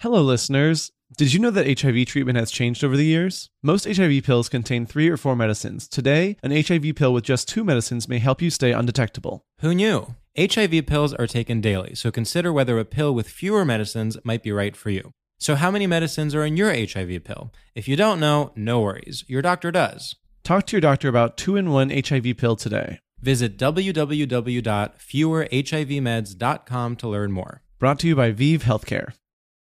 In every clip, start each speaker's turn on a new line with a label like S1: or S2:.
S1: Hello, listeners. Did you know that HIV treatment has changed over the years? Most HIV pills contain three or four medicines. Today, an HIV pill with just two medicines may help you stay undetectable.
S2: Who knew? HIV pills are taken daily, so consider whether a pill with fewer medicines might be right for you. So, how many medicines are in your HIV pill? If you don't know, no worries. Your doctor does.
S1: Talk to your doctor about two in one HIV pill today.
S2: Visit www.fewerhivmeds.com to learn more.
S1: Brought to you by ViiV Healthcare.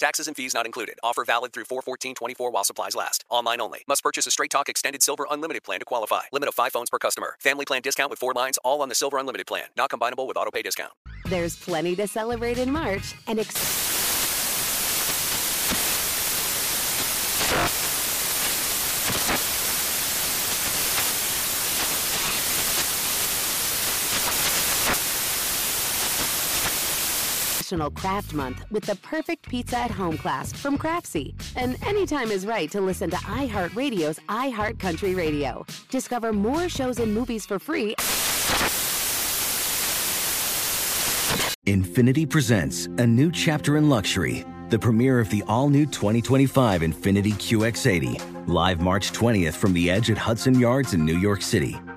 S3: Taxes and fees not included. Offer valid through 41424 while supplies last. Online only. Must purchase a Straight Talk Extended Silver Unlimited plan to qualify. Limit of five phones per customer. Family plan discount with four lines, all on the Silver Unlimited plan. Not combinable with auto pay discount.
S4: There's plenty to celebrate in March and ex- National Craft Month with the perfect pizza at home class from Craftsy. And anytime is right to listen to iHeartRadio's iHeartCountry Radio. Discover more shows and movies for free.
S5: Infiniti presents a new chapter in luxury, the premiere of the all new 2025 Infiniti QX80, live March 20th from the edge at Hudson Yards in New York City,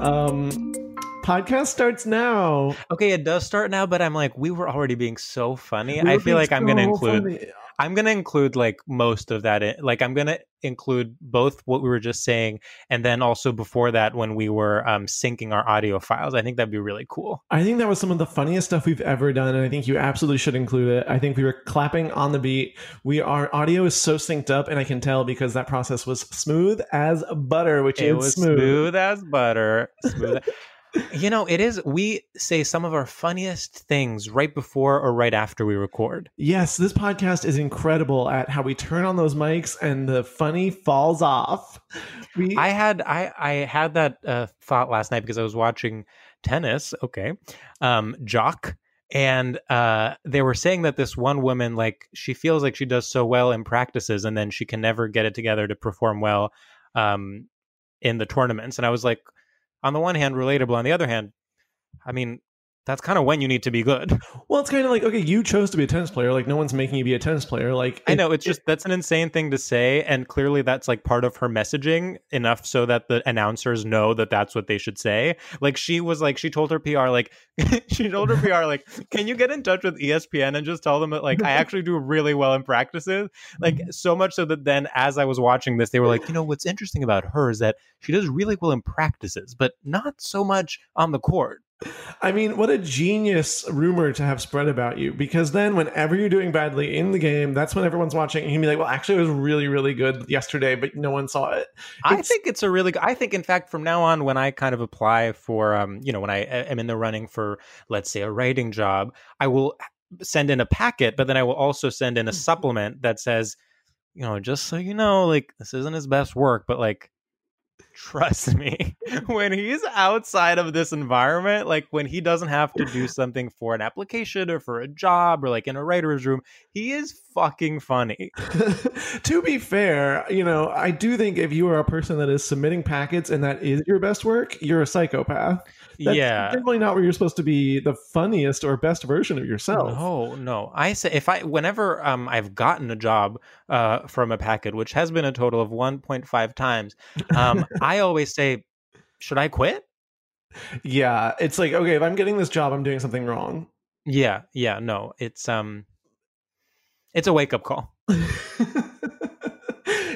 S1: Um, podcast starts now.
S2: Okay, it does start now, but I'm like, we were already being so funny.
S1: We
S2: I feel like I'm going to include.
S1: funny.
S2: I'm going to include like most of that. In, like I'm going to include both what we were just saying and then also before that when we were um, syncing our audio files. I think that'd be really cool.
S1: I think that was some of the funniest stuff we've ever done, and I think you absolutely should include it. I think we were clapping on the beat. We our audio is so synced up, and I can tell because that process was smooth as butter, which
S2: It
S1: is
S2: was
S1: smooth.
S2: smooth. as butter. Smooth. you know, it is. We say some of our funniest things right before or right after we record.
S1: Yes, this podcast is incredible at how we turn on those mics and the funny falls off. We
S2: I had I I had that uh, thought last night because I was watching tennis. Okay, um, jock, and uh, they were saying that this one woman, like, she feels like she does so well in practices, and then she can never get it together to perform well um, in the tournaments. And I was like, on the one hand, relatable. On the other hand, I mean, that's kind of when you need to be good.
S1: well, it's kind of like okay, you chose to be a tennis player. Like no one's making you be a tennis player. Like
S2: I know it's just that's an insane thing to say, and clearly that's like part of her messaging enough so that the announcers know that that's what they should say. Like she was like she told her PR like she told her PR like, can you get in touch with ESPN and just tell them that like I actually do really well in practices, like so much so that then as I was watching this, they were like, you know what's interesting about her is that she does really well in practices, but not so much on the court.
S1: I mean, what a genius rumor to have spread about you. Because then, whenever you're doing badly in the game, that's when everyone's watching, and you can be like, "Well, actually, it was really, really good yesterday, but no one saw it."
S2: I think it's a really good. I think, in fact, from now on, when I kind of apply for, um, you know, when I am in the running for, let's say, a writing job, I will send in a packet, but then I will also send in a supplement that says, you know, just so you know, like this isn't his best work, but like, trust me, when he's outside of this environment, like when he doesn't have to do something for an application or for a job or like in a writer's room, he is fucking funny.
S1: to be fair, you know, I do think if you are a person that is submitting packets and that is your best work, you're a psychopath. That's
S2: yeah.
S1: definitely not where you're supposed to be the funniest or best version of yourself.
S2: No, no. I say if I whenever um I've gotten a job uh from a packet, which has been a total of 1.5 times, um I always say, should I quit?
S1: Yeah, it's like okay, if I'm getting this job, I'm doing something wrong.
S2: Yeah, yeah, no. It's um It's a wake up call.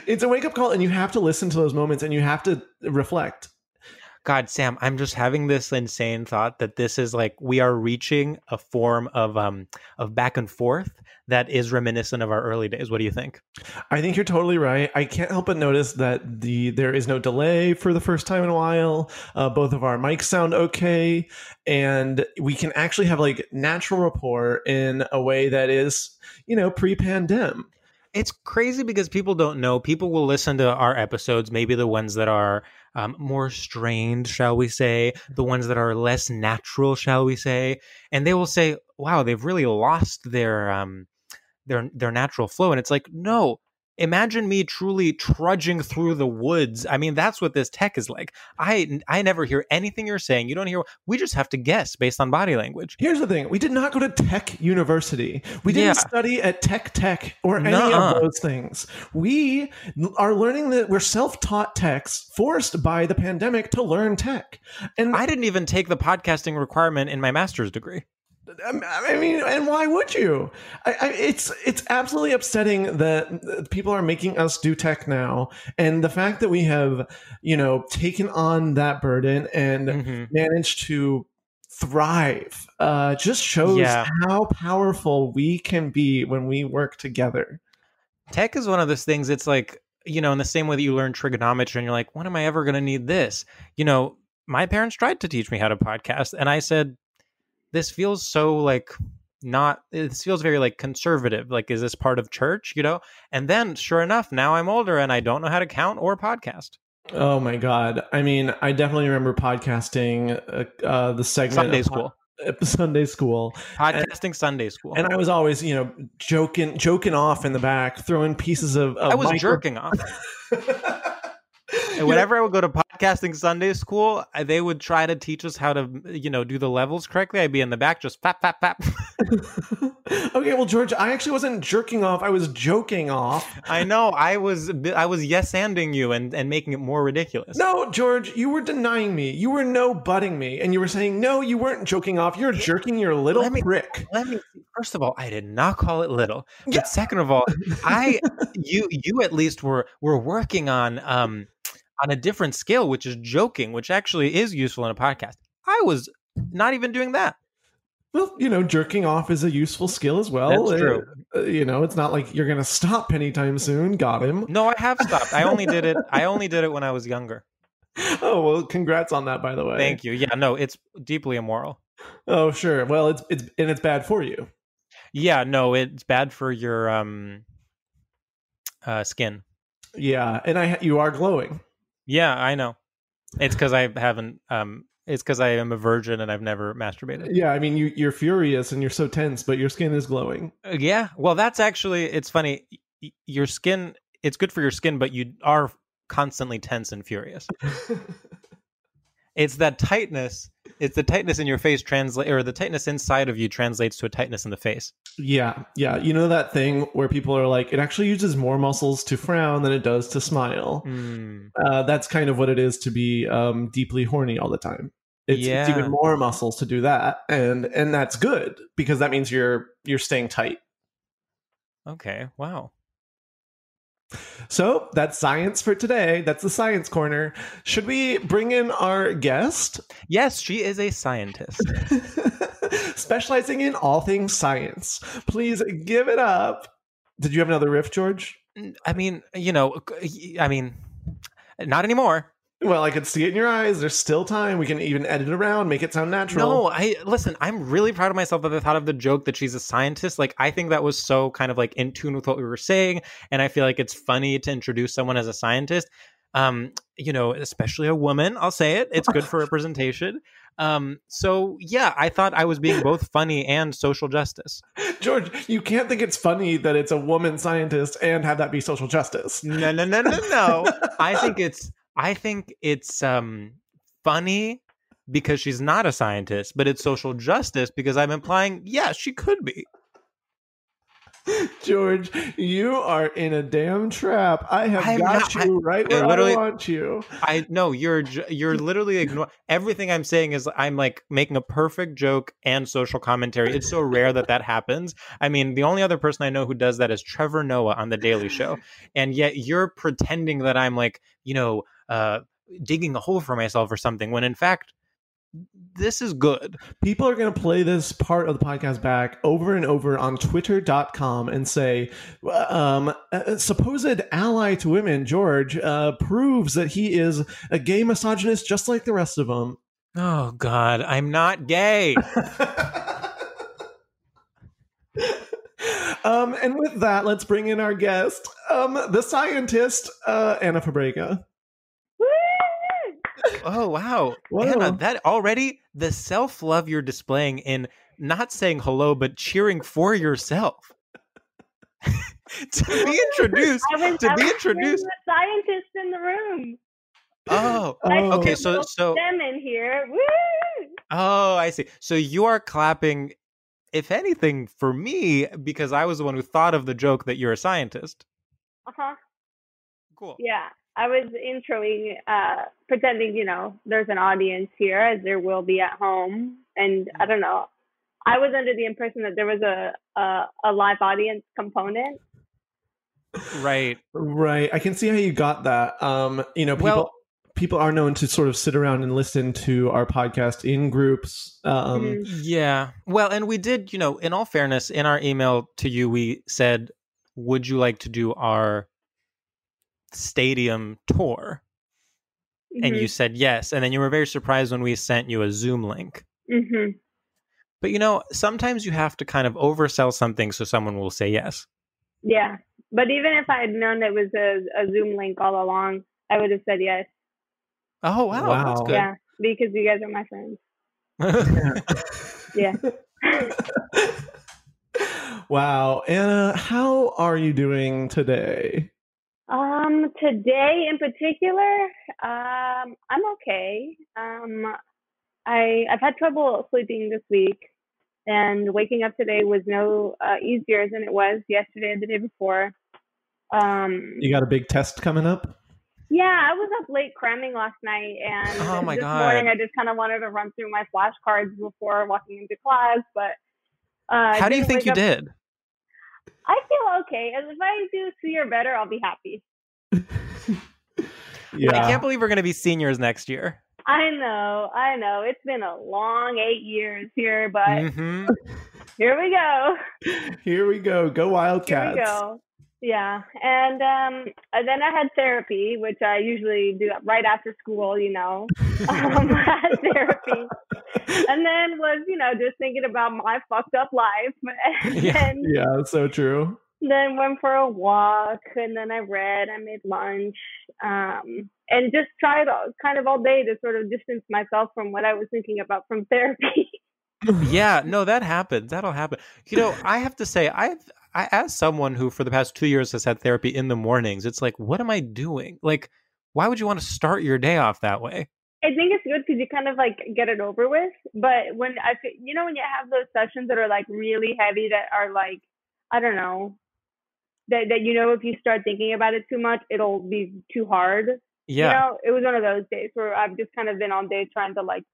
S1: it's a wake up call, and you have to listen to those moments and you have to reflect.
S2: God, Sam, I'm just having this insane thought that this is like we are reaching a form of um of back and forth that is reminiscent of our early days. What do you think?
S1: I think you're totally right. I can't help but notice that the there is no delay for the first time in a while. Uh, both of our mics sound okay, and we can actually have like natural rapport in a way that is, you know, pre-pandemic.
S2: It's crazy because people don't know. People will listen to our episodes, maybe the ones that are um, more strained, shall we say, the ones that are less natural, shall we say, and they will say, "Wow, they've really lost their um, their their natural flow." And it's like, no, imagine me truly trudging through the woods. I mean that's what this tech is like. I i never hear anything you're saying. You don't hear we just have to guess based on body language.
S1: Here's the thing. We did not go to tech university. We didn't yeah. study at tech tech or any
S2: Nuh-uh.
S1: of those things. We are learning that we're self-taught techs forced by the pandemic to learn tech.
S2: And i didn't even take the podcasting requirement in my master's degree
S1: I mean, and why would you? I, I, it's it's absolutely upsetting that people are making us do tech now, and the fact that we have, you know, taken on that burden and mm-hmm. managed to thrive uh, just shows yeah. how powerful we can be when we work together.
S2: Tech is one of those things. It's like you know, in the same way that you learn trigonometry, and you're like, when am I ever going to need this? You know, my parents tried to teach me how to podcast, and I said this feels so like not this feels very like conservative like is this part of church you know? And then sure enough now i'm older and i don't know how to count or podcast.
S1: Oh my god. I mean i definitely remember podcasting uh, uh the segment
S2: sunday school.
S1: Sunday school,
S2: podcasting and, Sunday school,
S1: and I was always, you know, joking, joking off in the back, throwing pieces of. of
S2: I was micro- jerking off. And whenever I would go to podcasting Sunday school, they would try to teach us how to, you know, do the levels correctly. I'd be in the back just fap, fap,
S1: fap. okay, well, George, I actually wasn't jerking off. I was joking off.
S2: I know. I was, I was yes-anding you and, and making it more ridiculous.
S1: No, George, you were denying me. You were no butting me, and you were saying no, you weren't joking off. You're jerking your little
S2: let me,
S1: prick.
S2: Let me. First of all, I did not call it little. Yeah. Second of all, I, you, you at least were were working on um on a different scale, which is joking, which actually is useful in a podcast. I was not even doing that.
S1: Well, you know, jerking off is a useful skill as well.
S2: That's true.
S1: Uh, you know, it's not like you're going to stop anytime soon. Got him.
S2: No, I have stopped. I only did it. I only did it when I was younger.
S1: Oh well, congrats on that, by the way.
S2: Thank you. Yeah, no, it's deeply immoral.
S1: Oh sure. Well, it's it's and it's bad for you.
S2: Yeah, no, it's bad for your um uh skin.
S1: Yeah, and I you are glowing.
S2: Yeah, I know. It's because I haven't. Um, it's because I am a virgin and I've never masturbated.
S1: Yeah, I mean, you, you're furious and you're so tense, but your skin is glowing.
S2: Uh, yeah, well, that's actually it's funny. Y- your skin, it's good for your skin, but you are constantly tense and furious. it's that tightness it's the tightness in your face translate or the tightness inside of you translates to a tightness in the face.
S1: Yeah, yeah. You know that thing where people are like, it actually uses more muscles to frown than it does to smile.
S2: Mm.
S1: Uh, that's kind of what it is to be um, deeply horny all the time. It's, yeah. it's even more muscles to do that, and and that's good because that means you're you're staying tight.
S2: Okay. Wow.
S1: So that's science for today. That's the science corner. Should we bring in our guest?
S2: Yes, she is a scientist.
S1: Specializing in all things science. Please give it up. Did you have another riff, George?
S2: I mean, you know, I mean, not anymore.
S1: Well, I could see it in your eyes. There's still time. We can even edit around, make it sound natural.
S2: No, I listen. I'm really proud of myself that I thought of the joke that she's a scientist. Like, I think that was so kind of like in tune with what we were saying, and I feel like it's funny to introduce someone as a scientist. Um, you know, especially a woman. I'll say it. It's good for representation. Um, so yeah, I thought I was being both funny and social justice.
S1: George, you can't think it's funny that it's a woman scientist and have that be social justice.
S2: No, no, no, no, no. I think it's I think it's um, funny because she's not a scientist, but it's social justice because I'm implying, yeah, she could be.
S1: George, you are in a damn trap. I have
S2: I'm
S1: got
S2: not-
S1: you right
S2: I
S1: where I want you.
S2: I know you're you're literally ignoring everything I'm saying is I'm like making a perfect joke and social commentary. It's so rare that that happens. I mean, the only other person I know who does that is Trevor Noah on the Daily Show, and yet you're pretending that I'm like you know uh, digging a hole for myself or something when in fact this is good.
S1: People are going to play this part of the podcast back over and over on twitter.com and say, um, supposed ally to women, George, uh, proves that he is a gay misogynist just like the rest of them.
S2: Oh God, I'm not gay.
S1: um, and with that, let's bring in our guest, um, the scientist, uh, Ana Fabrega.
S2: Oh wow,
S1: Whoa.
S2: Ana, that already the self love you're displaying in not saying hello but cheering for yourself. to be introduced,
S6: was,
S2: to
S6: I
S2: be introduced.
S6: The scientist in the room.
S2: Oh,
S1: Oh.
S2: okay. So, so,
S6: them in here. Woo!
S2: oh, I see. So you are clapping, if anything, for me because I was the one who thought of the joke that you're a scientist.
S6: Uh huh.
S2: Cool.
S6: Yeah, I was introing, uh, pretending, you know, there's an audience here, as there will be at home, and I don't know. I was under the impression that there was a a, a live audience component.
S2: Right.
S1: Right. I can see how you got that. Um, you know, people
S2: Well-
S1: people are known to sort of sit around and listen to our podcast in groups. Um,
S6: Mhm.
S2: Yeah. Well, and we did, you know, in all fairness, in our email to you, we said, would you like to do our stadium tour? And you said yes. And then you were very surprised when we sent you a Zoom link.
S6: hmm
S2: But, you know, sometimes you have to kind of oversell something so someone will say yes.
S6: Yeah, but even if I had known it was a, a Zoom link all along, I would have said yes.
S2: Oh, wow. That's good.
S6: Yeah, because you guys are my friends. Yeah.
S1: wow. Ana, how are you doing today?
S6: Um, today in particular, um, I'm okay. Um, I I've had trouble sleeping this week, and waking up today was no uh, easier than it was yesterday and the day before. Um,
S1: You got a big test coming up?
S6: yeah, I was up late cramming last night, and
S2: Oh my
S6: this
S2: God.
S6: morning I just kind of wanted to run through my flashcards before walking into class, but. Uh,
S2: How do you think you
S6: up-
S2: did?
S6: I feel okay. As if I do C or better, I'll be happy.
S1: Yeah.
S2: I can't believe we're going to be seniors next year.
S6: I know, I know. It's been a long eight years here, but
S2: hmm
S6: here we go.
S1: Here we go. Go
S6: Here
S1: Wildcats.
S6: we go. Yeah, and um, then I had therapy, which I usually do right after school. You know, um, I had therapy, and then was you know just thinking about my fucked up life, and
S2: Yeah.
S6: then
S1: Yeah, so true.
S6: then went for a walk, and then I read. I made lunch, um, and just tried all, kind of all day to sort of distance myself from what I was thinking about from therapy.
S2: yeah no that happens that'll happen you know i have to say i've i as someone who for the past two years has had therapy in the mornings it's like what am i doing like why would you want to start your day off that way
S6: I think it's good because you kind of like get it over with. But when I, you know, when you have those sessions that are like really heavy, that are like, I don't know, that that you know, if you start thinking about it too much, it'll be too hard.
S2: yeah
S6: You know, it was one of those days where I've just kind of been all day trying to like,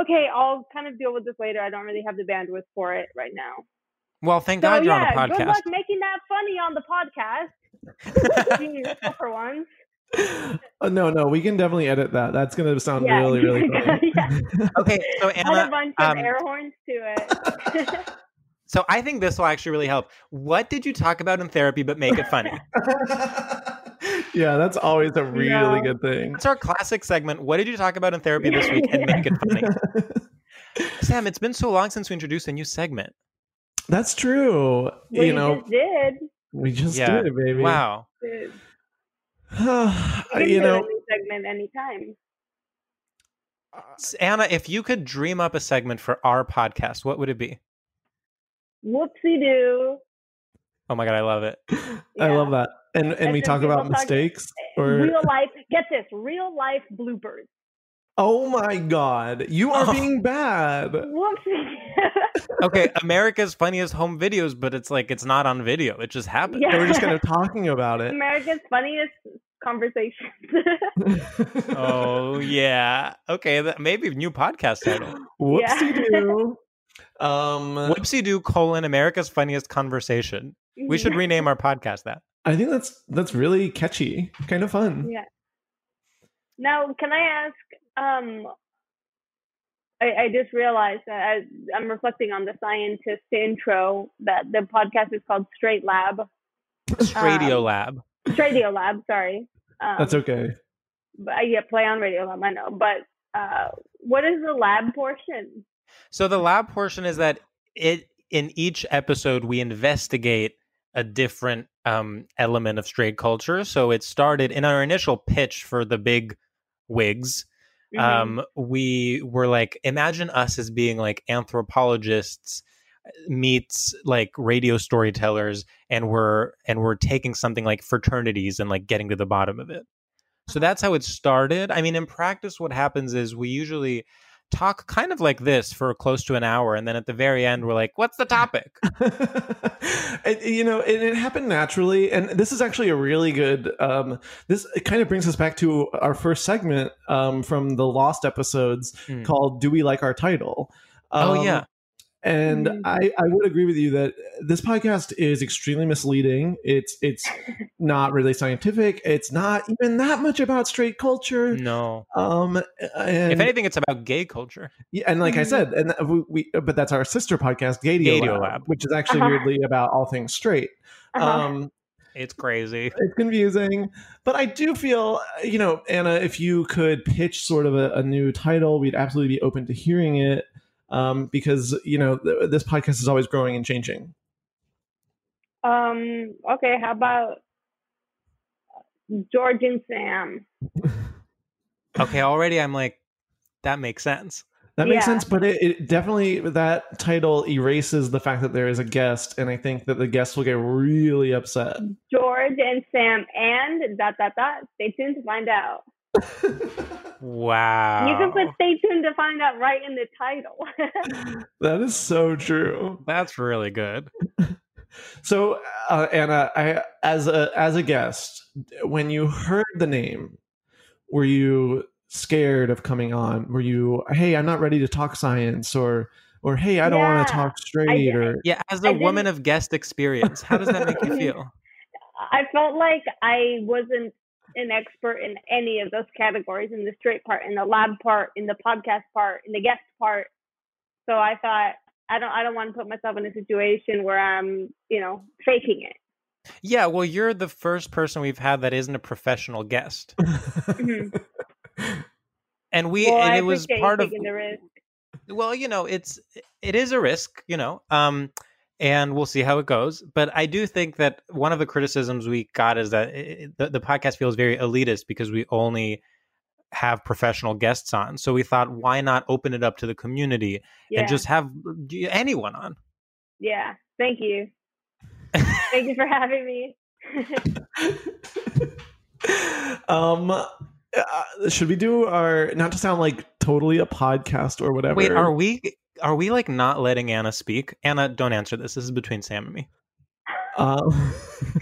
S6: okay, I'll kind of deal with this later. I don't really have the bandwidth for it right now.
S2: Well thank
S6: So
S2: god you're
S6: yeah,
S2: on a
S6: good luck making that funny on the podcast. Being yourself for once.
S1: Uh, no, no, we can definitely edit that. That's going to sound
S6: Yeah.
S1: really, really funny.
S2: okay so
S6: Add a
S2: anna
S6: bunch of
S2: um,
S6: air horns to it.
S2: so i think this will actually really help what did you talk about in therapy but make it funny
S1: yeah, that's always a really
S6: No.
S1: good thing.
S2: that's our classic segment what did you talk about in therapy this week and make it funny sam it's been so long since we introduced a new segment
S1: That's true.
S6: Well,
S1: you know,
S6: just did.
S1: we just
S2: Yeah.
S1: did it, baby.
S2: wow
S6: Did.
S1: you
S6: You
S1: know,
S6: know, new segment anytime.
S2: Ana, if you could dream up a segment for our podcast, what would it be?
S6: Whoopsie doo.
S2: Oh my god, I love it.
S1: I love that. And and
S6: And
S1: we talk
S6: people
S1: about
S6: talk-
S1: mistakes or
S6: Real life. Get this. Real life bloopers.
S1: Oh my god, you are
S2: Oh.
S1: being bad.
S6: Whoopsie.
S2: Okay, America's funniest home videos, but it's like it's not on video. It just happened.
S6: Yeah.
S1: They were just kind of talking about it.
S6: America's funniest conversations.
S2: Oh yeah. Okay, that maybe new podcast title.
S1: Whoopsie doo. Um,
S2: Whoopsie doo colon America's funniest conversation. We should rename our podcast that.
S1: I think that's that's really catchy, kind of fun.
S6: Yeah. Now, can I ask? Um, I, I just realized that I, I'm reflecting on the scientist intro that the podcast is called Straight Lab,
S2: Radio
S6: Um,
S2: Lab.
S6: Radio Lab. Sorry. Um,
S1: That's okay.
S6: But uh, yeah, play on Radio Lab. I know, but uh, what is the lab portion?
S2: So the lab portion is that it in each episode we investigate a different um, element of straight culture. So it started in our initial pitch for the big wigs.
S6: Mhm.
S2: Um, we were like, imagine us as being like anthropologists uh, meets like radio storytellers and we're and we're taking something like fraternities and like getting to the bottom of it. So that's how it started. I mean in practice what happens is we usually talk kind of like this for close to an hour and then at the very end we're like what's the topic
S1: it, you know, it, it happened naturally, and this is actually a really good. Um, this it kind of brings us back to our first segment um, from the Lost episodes
S2: Hmm.
S1: called "Do We Like Our Title?"
S2: Oh,
S1: Um,
S2: yeah.
S1: And
S6: Mhm.
S1: I, I would agree with you that this podcast is extremely misleading. It's it's not really scientific. It's not even that much about straight culture.
S2: no
S1: Um, and
S2: if anything it's about gay culture
S1: yeah, and like I
S6: Mhm.
S1: said, and we, we but that's our sister podcast, Gadio,
S2: Gadio
S1: Lab,
S2: Lab.
S1: which is actually
S6: Uh-huh.
S1: weirdly about all things straight.
S6: Uh-huh.
S1: Um,
S2: it's crazy
S1: it's confusing, but I do feel, uh, you know, Ana, if you could pitch sort of a, a new title, we'd absolutely be open to hearing it. Um, because you know th- this podcast is always growing and changing.
S6: um. Okay. How about George and Sam?
S2: okay already i'm like that makes sense
S1: That makes
S6: Yeah.
S1: sense, but it, it definitely that title erases the fact that there is a guest, and I think that the guest will get really upset.
S6: George and Sam and dot dot dot. Stay tuned to find out.
S2: wow
S6: You can put stay tuned to find out right in the title.
S1: that is so true.
S2: that's really good
S1: So, uh, Ana, I as a as a guest, when you heard the name, were you scared of coming on? Were you, hey, I'm not ready to talk science, or or hey, I don't want to talk straight, or
S2: Yeah, as
S6: I
S2: a woman
S6: didn't-
S2: of guest experience, how does that make you feel?
S6: I felt like I wasn't an expert in any of those categories in the straight part, in the lab part, in the podcast part, in the guest part. So I thought I don't I don't want to put myself in a situation where I'm, you know, faking it.
S2: Yeah, well, you're the first person we've had that isn't a professional guest,
S6: Mhm.
S2: and we
S6: well,
S2: and
S6: I
S2: it was part of.
S6: the risk.
S2: Well, you know, it's it is a risk, you know, um, and we'll see how it goes. But I do think that one of the criticisms we got is that it, the, the podcast feels very elitist because we only have professional guests on. So we thought, why not open it up to the community
S6: Yeah.
S2: and just have anyone on?
S6: yeah. Thank you. Thank you for having me.
S1: um, uh, should we do our not to sound like totally a podcast or whatever?
S2: Wait, are we are we like not letting Ana speak? Ana, don't answer this. This is between Sam and me.
S1: Um,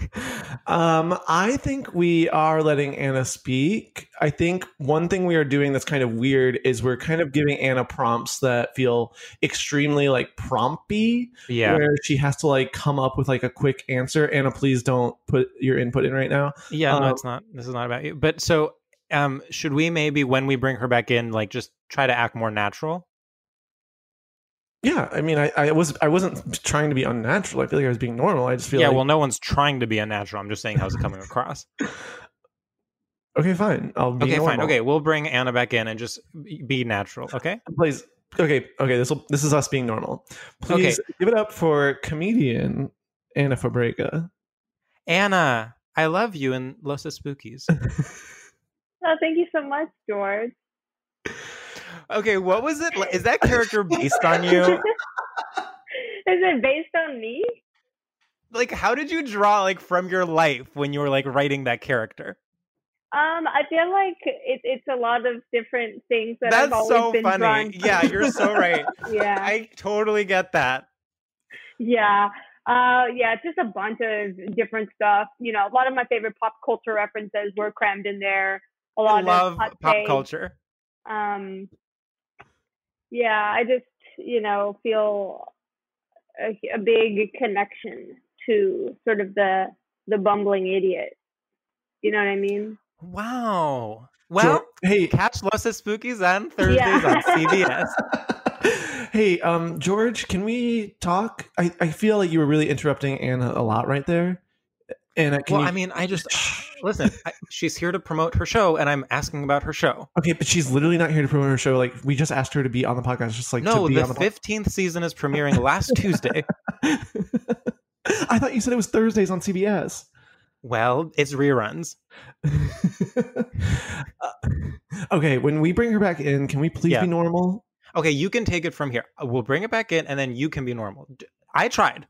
S1: um, I think we are letting Ana speak. I think one thing we are doing that's kind of weird is we're kind of giving Ana prompts that feel extremely like prompty,
S2: Yeah.
S1: where she has to like come up with like a quick answer. Ana, please don't put your input in right now.
S2: Yeah, no,
S1: Um,
S2: it's not. This is not about you. But so, um, should we maybe when we bring her back in, like just try to act more natural?
S1: Yeah, I mean, I, I was I wasn't trying to be unnatural. I feel like I was being normal. I just feel
S2: Yeah.
S1: like
S2: Well, no one's trying to be unnatural. I'm just saying how's it coming across.
S1: okay, fine. I'll be
S2: okay, fine. Okay, we'll bring Ana back in and just be- be natural. Okay.
S1: please. Okay, okay. This will this is us being normal. Please give it up for comedian Ana Fabrega.
S2: Ana, I love you and Los Espookys.
S6: Oh, thank you so much, George.
S2: Okay, what was it? like- Is that character based on you?
S6: Is it based on me?
S2: Like, how did you draw like from your life when you were like writing that character?
S6: Um, I feel like it, it's a lot of different things that I've always
S2: so
S6: been
S2: funny.
S6: drawn.
S2: Yeah, you're so right.
S6: yeah,
S2: I totally get that.
S6: yeah, uh, yeah. It's just a bunch of different stuff. You know, a lot of my favorite pop culture references were crammed in there. A lot
S2: love
S6: of
S2: pop culture.
S6: Um, yeah, I just you know feel a, a big connection to sort of the the bumbling idiot. You know what I mean?
S2: Wow. Well,
S1: hey,
S2: catch Los Espookys on Thursdays
S6: Yeah.
S2: on CBS.
S1: hey, um, George, can we talk? I, I feel like you were really interrupting Ana a lot right there. Can
S2: Well,
S1: you?
S2: I mean, I just listen. I, she's here to promote her show, and I'm asking about her show.
S1: okay, but she's literally not here to promote her show. Like we just asked her to be on the podcast, just like
S2: no,
S1: to be
S2: the
S1: on the podcast.
S2: fifteenth season is premiering last Tuesday.
S1: I thought you said it was Thursdays on CBS.
S2: Well, it's reruns.
S1: Uh, okay, when we bring her back in, can we please
S2: Yeah.
S1: be normal?
S2: Okay, you can take it from here. We'll bring it back in, and then you can be normal. I tried.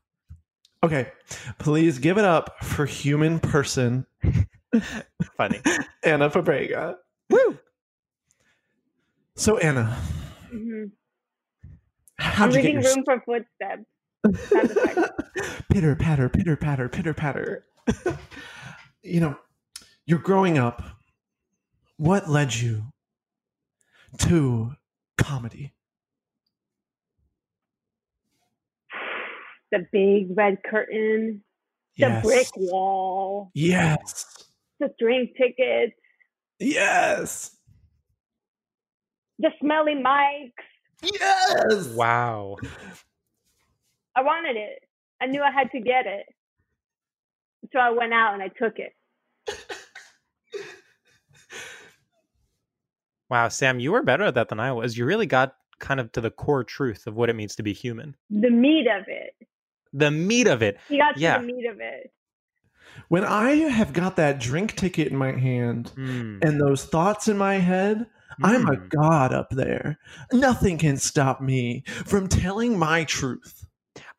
S1: Okay, please give it up for human person
S2: Funny.
S1: Ana Fabrega. Woo! So Ana,
S6: hmm
S1: how'd
S6: I'm
S1: you get
S6: reading
S1: your
S6: Room for Footsteps.
S1: Pitter patter, pitter patter, pitter patter? you know, you're growing up. What led you to comedy?
S6: The big red curtain, the
S1: Yes.
S6: brick wall,
S1: Yes.
S6: the drink tickets,
S1: Yes.
S6: the smelly mics.
S1: Yes.
S2: Wow.
S6: I wanted it. I knew I had to get it. So I went out and I took it.
S2: Wow, Sam, you were better at that than I was. You really got kind of to the core truth of what it means to be human.
S6: The meat of it.
S2: The meat of it.
S6: He got to
S2: Yeah.
S6: the meat of it.
S1: When I have got that drink ticket in my hand
S2: Mm.
S1: and those thoughts in my head, I'm a
S2: Mm.
S1: god up there. Nothing can stop me from telling my truth.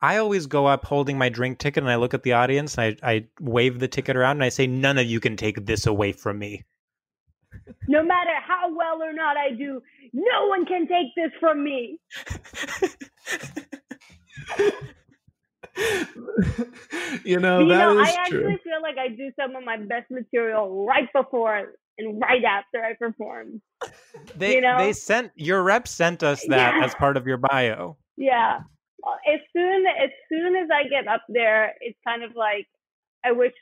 S2: I always go up holding my drink ticket and I look at the audience and I, I wave the ticket around and I say, None of you can take this away from me.
S6: No matter how well or not I do, no one can take this from me.
S1: you know,
S6: you
S1: that
S6: know,
S1: is
S6: I actually feel like I do some of my best material right before and right after I perform.
S2: They
S6: You know?
S2: they sent your rep sent us that
S6: Yeah.
S2: as part of your bio.
S6: Yeah. As soon as soon as I get up there, it's kind of like I wish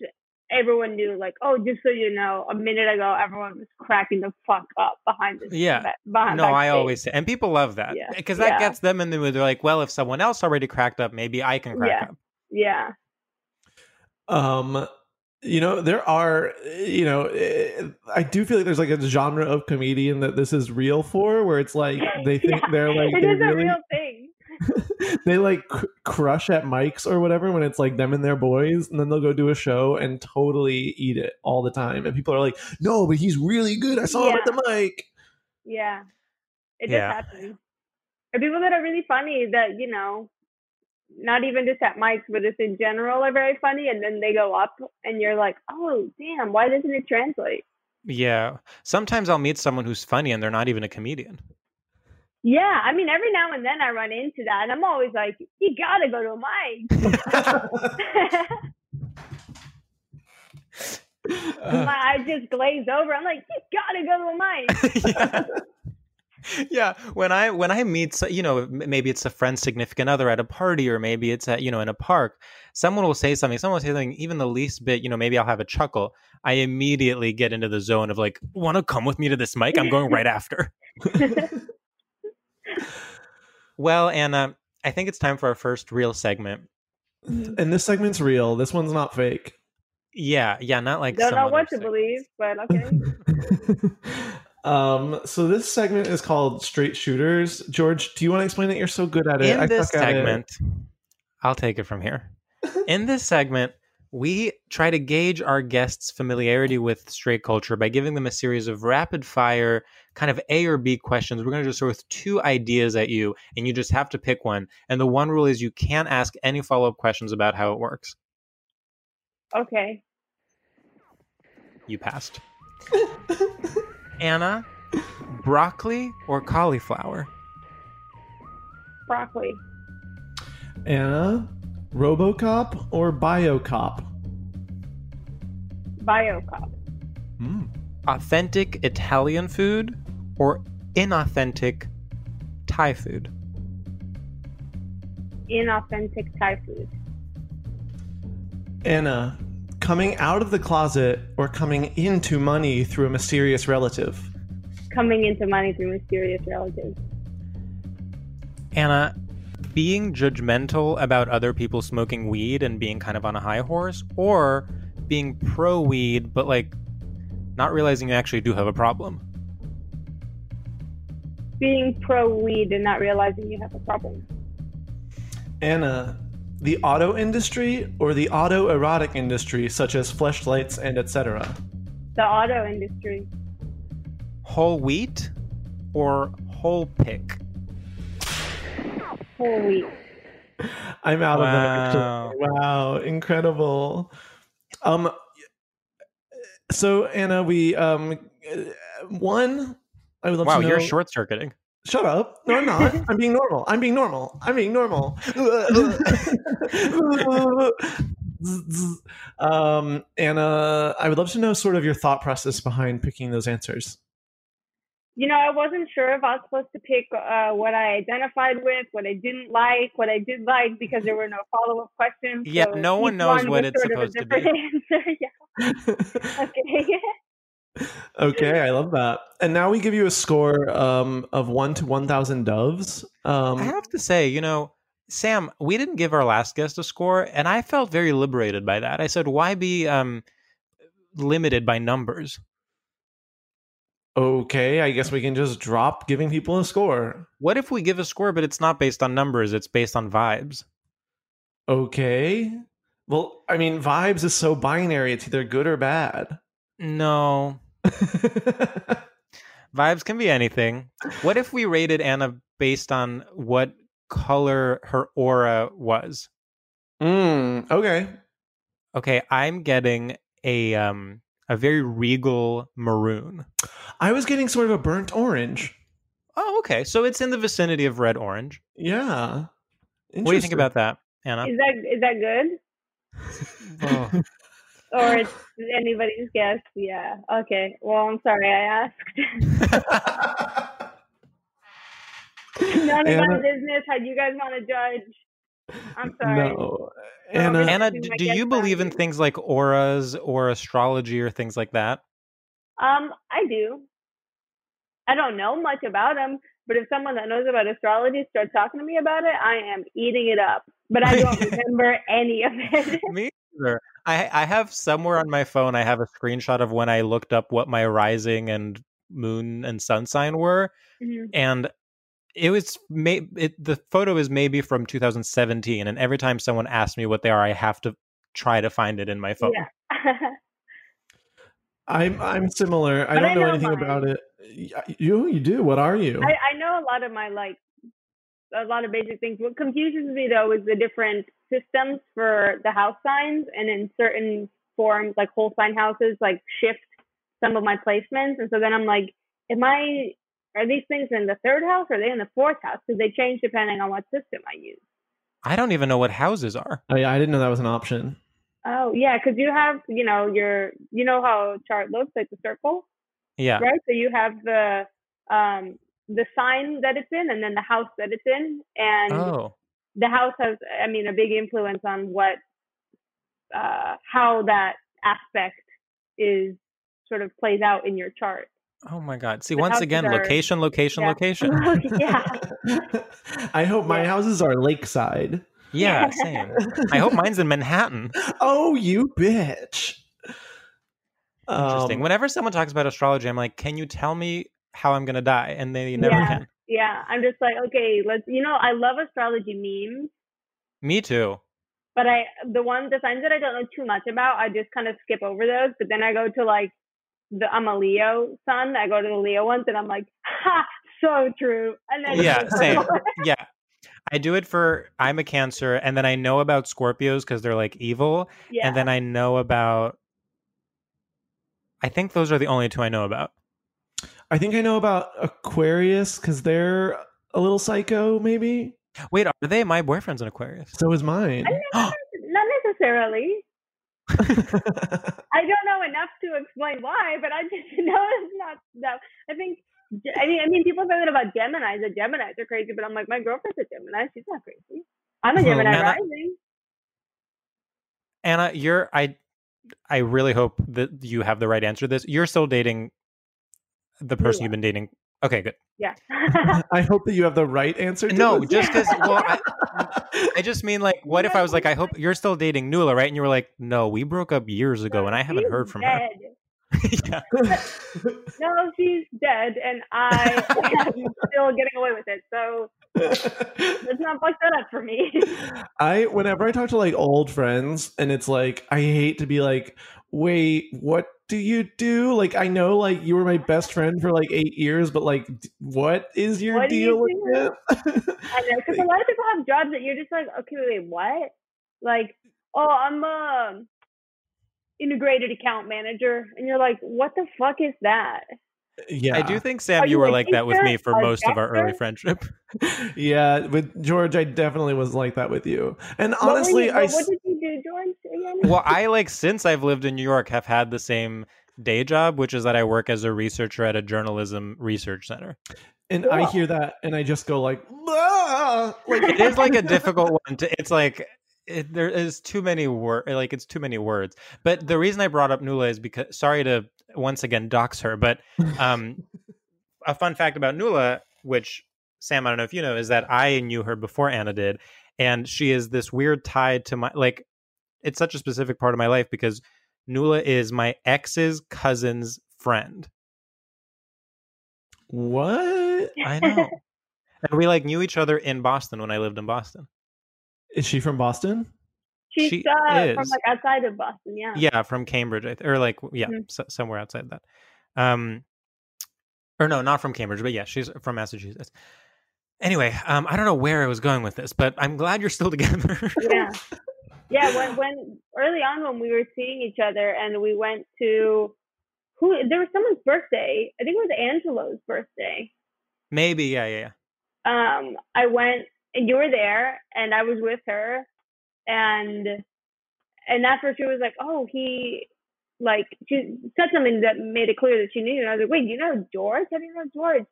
S6: everyone knew. Like, oh, just so you know, a minute ago, everyone was cracking the fuck up behind this.
S2: Yeah.
S6: Behind
S2: No, I always say, and people love that
S6: Yeah.
S2: because that
S6: Yeah.
S2: gets them in the mood. They're like, well, if someone else already cracked up, maybe I can crack
S6: Yeah.
S2: up.
S6: Yeah.
S1: Um, you know, there are, you know, eh, I do feel like there's like a genre of comedian that this is real for, where it's like they think
S6: Yeah.
S1: they're like
S6: It
S1: they
S6: is a
S1: really
S6: real thing.
S1: they like cr- crush at mics or whatever when it's like them and their boys, and then they'll go do a show and totally eat it all the time, and people are like, "No, but he's really good. I saw him at the mic."
S6: Yeah. It
S2: Yeah.
S6: does happen. Or people that are really funny that, you know, not even just at mics, but just in general are very funny and then they go up and you're like, Oh damn, why doesn't it translate?
S2: Yeah. Sometimes I'll meet someone who's funny and they're not even a comedian.
S6: Yeah, I mean every now and then I run into that and I'm always like, You gotta go to a mic. My uh. eyes just glaze over. I'm like, You gotta go to a mic.
S2: Yeah. Yeah, when I when I meet you know maybe it's a friend's significant other at a party or maybe it's at you know in a park someone will say something someone will say something even the least bit you know maybe I'll have a chuckle I immediately get into the zone of like want to come with me to this mic? I'm going right after well Ana I think it's time for our first real segment
S1: and this segment's real. This one's not fake.
S2: yeah yeah not like
S6: Don't
S2: some
S6: know what to
S2: segments.
S6: believe, but okay.
S1: um, so this segment is called Straight Shooters. George, do you want to explain it? You're so good at it.
S2: in
S1: I
S2: this
S1: suck at it.
S2: segment i'll take it from here in this segment we try to gauge our guests familiarity with straight culture by giving them a series of rapid fire kind of a or b questions we're going to just throw with two ideas at you and you just have to pick one and the one rule is you can't ask any follow-up questions about how it works
S6: Okay.
S2: you passed Ana, broccoli or cauliflower?
S6: Broccoli.
S1: Ana, RoboCop or BioCop?
S6: Biocop. Hmm.
S2: Authentic Italian food or inauthentic Thai food?
S6: Inauthentic Thai food.
S1: Ana, coming out of the closet or coming into money through a mysterious relative?
S6: Coming into money through mysterious relatives.
S2: Ana, being judgmental about other people smoking weed and being kind of on a high horse, or being pro weed but like not realizing you actually do have a problem?
S6: Being pro weed and not realizing you have a problem.
S1: Ana, the auto industry or the auto erotic industry, such as fleshlights and etc.
S6: The auto industry.
S2: Whole wheat or whole pick?
S6: Whole wheat.
S1: I'm out
S2: Wow.
S1: of it. Wow, incredible. Um, so Ana, we um, uh, one. I would love
S2: Wow,
S1: to know.
S2: you're short circuiting.
S1: Shut up! No, I'm not. I'm being normal. I'm being normal. I'm being normal. um, Ana, I would love to know sort of your thought process behind picking those answers.
S6: You know, I wasn't sure if I was supposed to pick uh, what I identified with, what I didn't like, what I did like, because there were no follow up questions.
S2: Yeah,
S6: so
S2: no one knows
S6: one
S2: what it's
S6: sort
S2: supposed to be.
S6: different answer. yeah. Okay.
S1: Okay, I love that. And now we give you a score um, of one to one thousand doves. Um,
S2: I have to say, you know, Sam, we didn't give our last guest a score, and I felt very liberated by that. I said, why be um, limited by numbers?
S1: okay, I guess we can just drop giving people a score.
S2: What if we give a score, but it's not based on numbers, it's based on vibes?
S1: Okay. Well, I mean, vibes is so binary; it's either good or bad.
S2: No. Vibes can be anything. What if we rated Ana based on what color her aura was?
S1: mm, okay.
S2: Okay, I'm getting a um a very regal maroon.
S1: I was getting sort of a burnt orange.
S2: Oh, okay. So it's in the vicinity of red orange.
S1: Yeah.
S2: What do you think about that, Ana?
S6: Is that is that good?
S2: Oh.
S6: Or it's anybody's guess? Yeah. Okay. Well, I'm sorry I asked. None of my business. How you guys want to judge? I'm sorry.
S1: No.
S6: No,
S1: Ana,
S6: really-
S2: Ana,
S6: do
S2: do you believe in things like auras or astrology or things like that?
S6: Um, I do. I don't know much about them, but if someone that knows about astrology starts talking to me about it, I am eating it up. But I don't remember any of it.
S2: Me either. I I have somewhere on my phone. I have a screenshot of when I looked up what my rising and moon and sun sign were,
S6: Mhm.
S2: and it was may it, the photo is maybe from 2017. And every time someone asks me what they are, I have to try to find it in my phone.
S6: Yeah.
S1: I'm I'm similar. I
S6: But
S1: don't
S6: I
S1: know
S6: know
S1: anything
S6: mine.
S1: about it. You you do. What are you?
S6: I, I know a lot of my like a lot of basic things. What confuses me though is the different systems for the house signs, and in certain forms, like whole sign houses, like shift some of my placements, and so then I'm like, am I? Are these things in the third house? Or are they in the fourth house? Because they change depending on what system I use.
S2: I don't even know what houses are.
S1: I, I didn't know that was an option.
S6: Oh yeah, because you have you know your you know how a chart looks like the circle,
S2: Yeah.
S6: right? So you have the um the sign that it's in, and then the house that it's in, and
S2: Oh.
S6: the house has i mean a big influence on what uh how that aspect is sort of plays out in your chart
S2: Oh my God. See,
S6: The
S2: once again,
S6: are-
S2: location, location,
S6: yeah.
S2: location.
S6: yeah
S1: I hope my
S6: Yeah.
S1: houses are lakeside.
S2: Yeah, same. I hope mine's in Manhattan.
S1: Oh, you bitch.
S2: Interesting.
S1: Um,
S2: Whenever someone talks about astrology, I'm like, can you tell me how I'm to die? And they never
S6: Yeah.
S2: can.
S6: yeah i'm just like okay let's you know i love astrology memes
S2: Me too.
S6: but i the ones the signs that i don't know too much about i just kind of skip over those but then i go to like the i'm a leo sun i go to the leo ones and i'm like ha so true and then
S2: Yeah, same. Yeah. I do it for I'm a Cancer, and then I know about Scorpios because they're like evil,
S6: yeah
S2: and then I know about I think those are the only two I know about.
S1: I think I know about Aquarius because they're a little psycho, maybe.
S2: Wait, are they? My boyfriend's an Aquarius.
S1: So is mine.
S6: Not necessarily. I don't know enough to explain why, but I just know it's not. No, I think. I mean, I mean, people say that about Gemini. That Gemini's are crazy, but I'm like, my girlfriend's a Gemini. She's not crazy. I'm a Gemini
S2: Ana-
S6: rising.
S2: Ana, you're I I really hope that you have the right answer to this. You're still dating the person
S6: Yeah.
S2: you've been dating. Okay, good.
S6: Yeah.
S1: I hope that you have the right answer. To
S2: No,
S1: this.
S2: just because. Well, I, I just mean like, what if I was like, I hope you're still dating Nula, right? And you were like, no, we broke up years ago, and I haven't heard from
S6: dead.
S2: her. yeah.
S6: No, she's dead, and I am still getting away with it. So let's not fuck that up for me.
S1: I whenever I talk to like old friends and it's like I hate to be like, wait, what do you do? Like I know like you were my best friend for like eight years, but like what is your
S6: What do you
S1: deal with
S6: do?
S1: it?
S6: I know because a lot of people have jobs that you're just like, okay, wait, what? Like, oh, I'm a integrated account manager, and you're like, what the fuck is that?
S1: yeah.
S2: I do think Sam,
S6: Are
S2: you
S6: you
S2: were like that with me for
S6: A
S2: most of our early friendship.
S1: yeah, with George I definitely was like that with you. And
S6: What
S1: honestly,
S6: you-
S1: I
S6: what, what
S1: s-
S6: did you do, George? Again?
S2: Well, I like since I've lived in New York have had the same day job, which is that I work as a researcher at a journalism research center.
S1: and I hear that and I just go like, "Ah!" like
S2: It is like a difficult one to. It's like it, there is too many word like it's too many words. But the reason I brought up Nula is because sorry to once again dox her, but um, a fun fact about Nula, which Sam, I don't know if you know, is that I knew her before Ana did, and she is this weird tied to my like. It's such a specific part of my life because Nula is my ex's cousin's friend.
S1: what?
S2: I know, and we like knew each other in Boston when I lived in Boston.
S1: Is she from Boston?
S6: She's
S2: she
S6: uh, from like outside of Boston, yeah.
S2: Yeah, from Cambridge, th- or like yeah,
S6: Mhm.
S2: s- somewhere outside that. Um, or no, not from Cambridge, but yeah, she's from Massachusetts. Anyway, um, I don't know where I was going with this, but I'm glad you're still together.
S6: yeah yeah when when early on when we were seeing each other and we went to who there was someone's birthday. I think it was angelo's birthday.
S2: Maybe, yeah, yeah, yeah.
S6: um i went and you were there and i was with her and and after she was like oh he like she said something that made it clear that she knew and i was like wait you know george? How do you know george?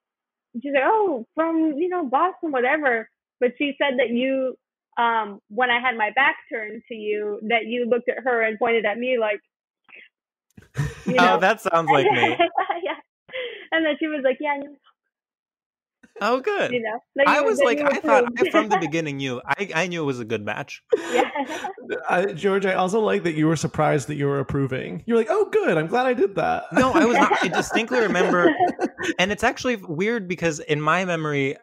S6: And she's like oh from you know boston whatever. But she said that you um when i had my back turned to you that you looked at her and pointed at me like you know
S2: Oh, that sounds like me.
S6: yeah and then she was like yeah
S2: Oh, good.
S6: you know that
S2: I was like, I thought I, from the beginning knew. I, I knew it was a good match.
S6: yeah
S1: I, George, I also like that you were surprised that you were approving. You're like, oh, good. I'm glad I did that.
S2: No, I was not. I distinctly remember, and it's actually weird because in my memory,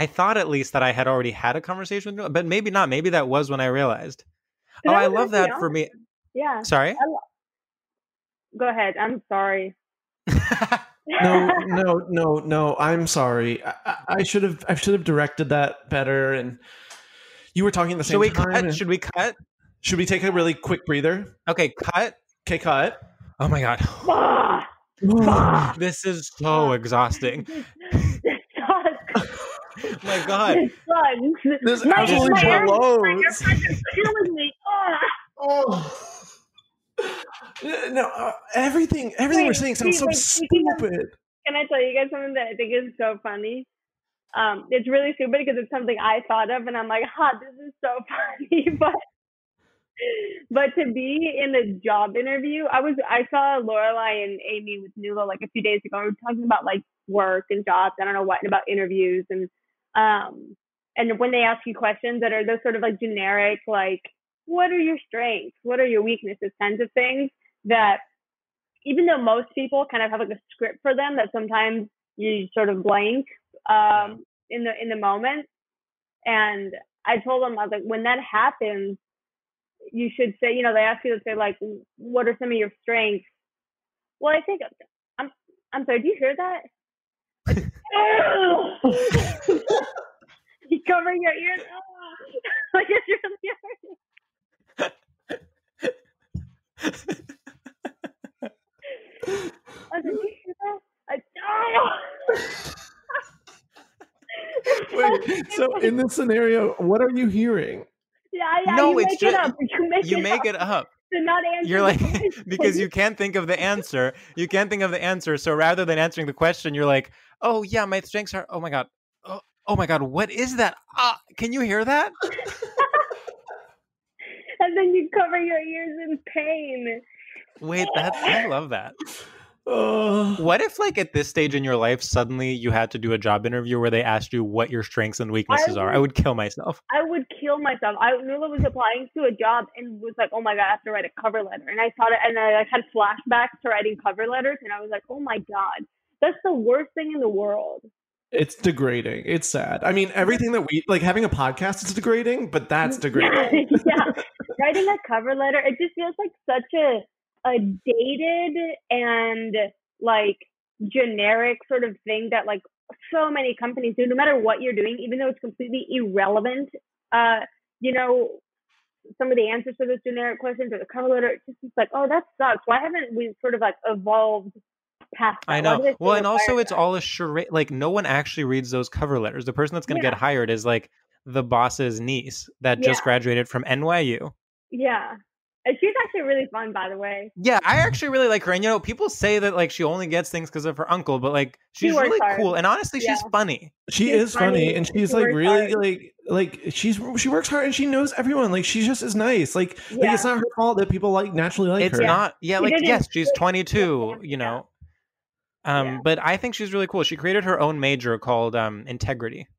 S2: I thought at least that I had already had a conversation with Noah, but maybe not. Maybe that was when I realized.
S6: But
S2: Oh,
S6: I
S2: I love that for me.
S6: yeah
S2: Sorry.
S6: go ahead i'm sorry
S1: no, no, no, no. I'm sorry. I, should have. I should have directed that better. And you were talking at the same
S2: Should we
S1: time.
S2: cut? Should we cut?
S1: should we take a really quick breather?
S2: Okay, cut.
S1: Okay, cut.
S2: Oh my god, this is so exhausting.
S6: this sucks.
S2: Oh my god.
S6: This sucks.
S1: This
S6: My-
S1: absolutely
S6: my ear-
S1: blows.
S6: my earbuds are killing me. Ah.
S1: Oh. No, uh, everything, everything we're saying sounds
S6: wait,
S1: so
S6: wait,
S1: stupid.
S6: Can I tell you guys something that I think is so funny? Um, it's really stupid because it's something I thought of, and I'm like, "Ha, this is so funny." but but to be in a job interview, I was I saw Lorelai and Amy with Nula like a few days ago. We were talking about like work and jobs. I don't know what and about interviews and um and when they ask you questions that are those sort of like generic like what are your strengths, what are your weaknesses, kinds of things that even though most people kind of have like a script for them that sometimes you sort of blank um, in the in the moment. And I told them I was like, when that happens, you should say, you know, they ask you to say like, what are some of your strengths? Well, I think I'm I'm sorry. Do you hear that? you covering your ears. like it's really hurting. I don't.
S1: Wait, so in this scenario, what are you hearing?
S6: Yeah, yeah.
S2: No,
S6: you
S2: it's
S6: make
S2: just
S6: it up. you make,
S2: you
S6: it,
S2: make
S6: up.
S2: it up
S6: to not answer.
S2: You're like because you can't think of the answer. You can't think of the answer. So rather than answering the question, you're like, "Oh yeah, my strengths are. Oh my god. Oh, oh my god. What is that? Ah, can you hear that?
S6: and then you cover your ears in pain.
S2: Wait, that I love that.
S1: Oh,
S2: What if like at this stage in your life suddenly you had to do a job interview where they asked you what your strengths and weaknesses are? I would kill myself.
S6: I would kill myself. I Nula was applying to a job and was like, "Oh my god, I have to write a cover letter." And I thought it, and I like, had flashbacks to writing cover letters, and I was like, "Oh my god, that's the worst thing in the world."
S1: it's degrading. It's sad. I mean, everything that we like having a podcast is degrading, but that's degrading.
S6: yeah, writing a cover letter, it just feels like such a a dated and like generic sort of thing that like so many companies do, no matter what you're doing, even though it's completely irrelevant. Uh, you know, some of the answers to those generic questions or the cover letter, it's just it's like, oh, that sucks. Why haven't we sort of like evolved past?
S2: I know. Well, and also it's
S6: that?
S2: all a charade. Like no one actually reads those cover letters. The person that's going to
S6: Yeah.
S2: get hired is like the boss's niece that just graduated from NYU.
S6: yeah. And she's actually really fun, by the way.
S2: Yeah, I actually really like her. And you know, people say that like she only gets things because of her uncle, but like she's
S6: works
S2: really
S6: hard.
S2: cool. And honestly, she's funny.
S1: She
S6: She's
S1: is funny,
S6: funny.
S1: and she's
S6: She
S1: like really
S6: hard.
S1: like like she's she works hard and she knows everyone. Like she just is nice. Like, like it's not her fault that people like naturally like
S2: it's
S1: her.
S2: It's not yeah, like yes, she's 22, you know. Um,
S6: Yeah.
S2: but I think she's really cool. She created her own major called um integrity.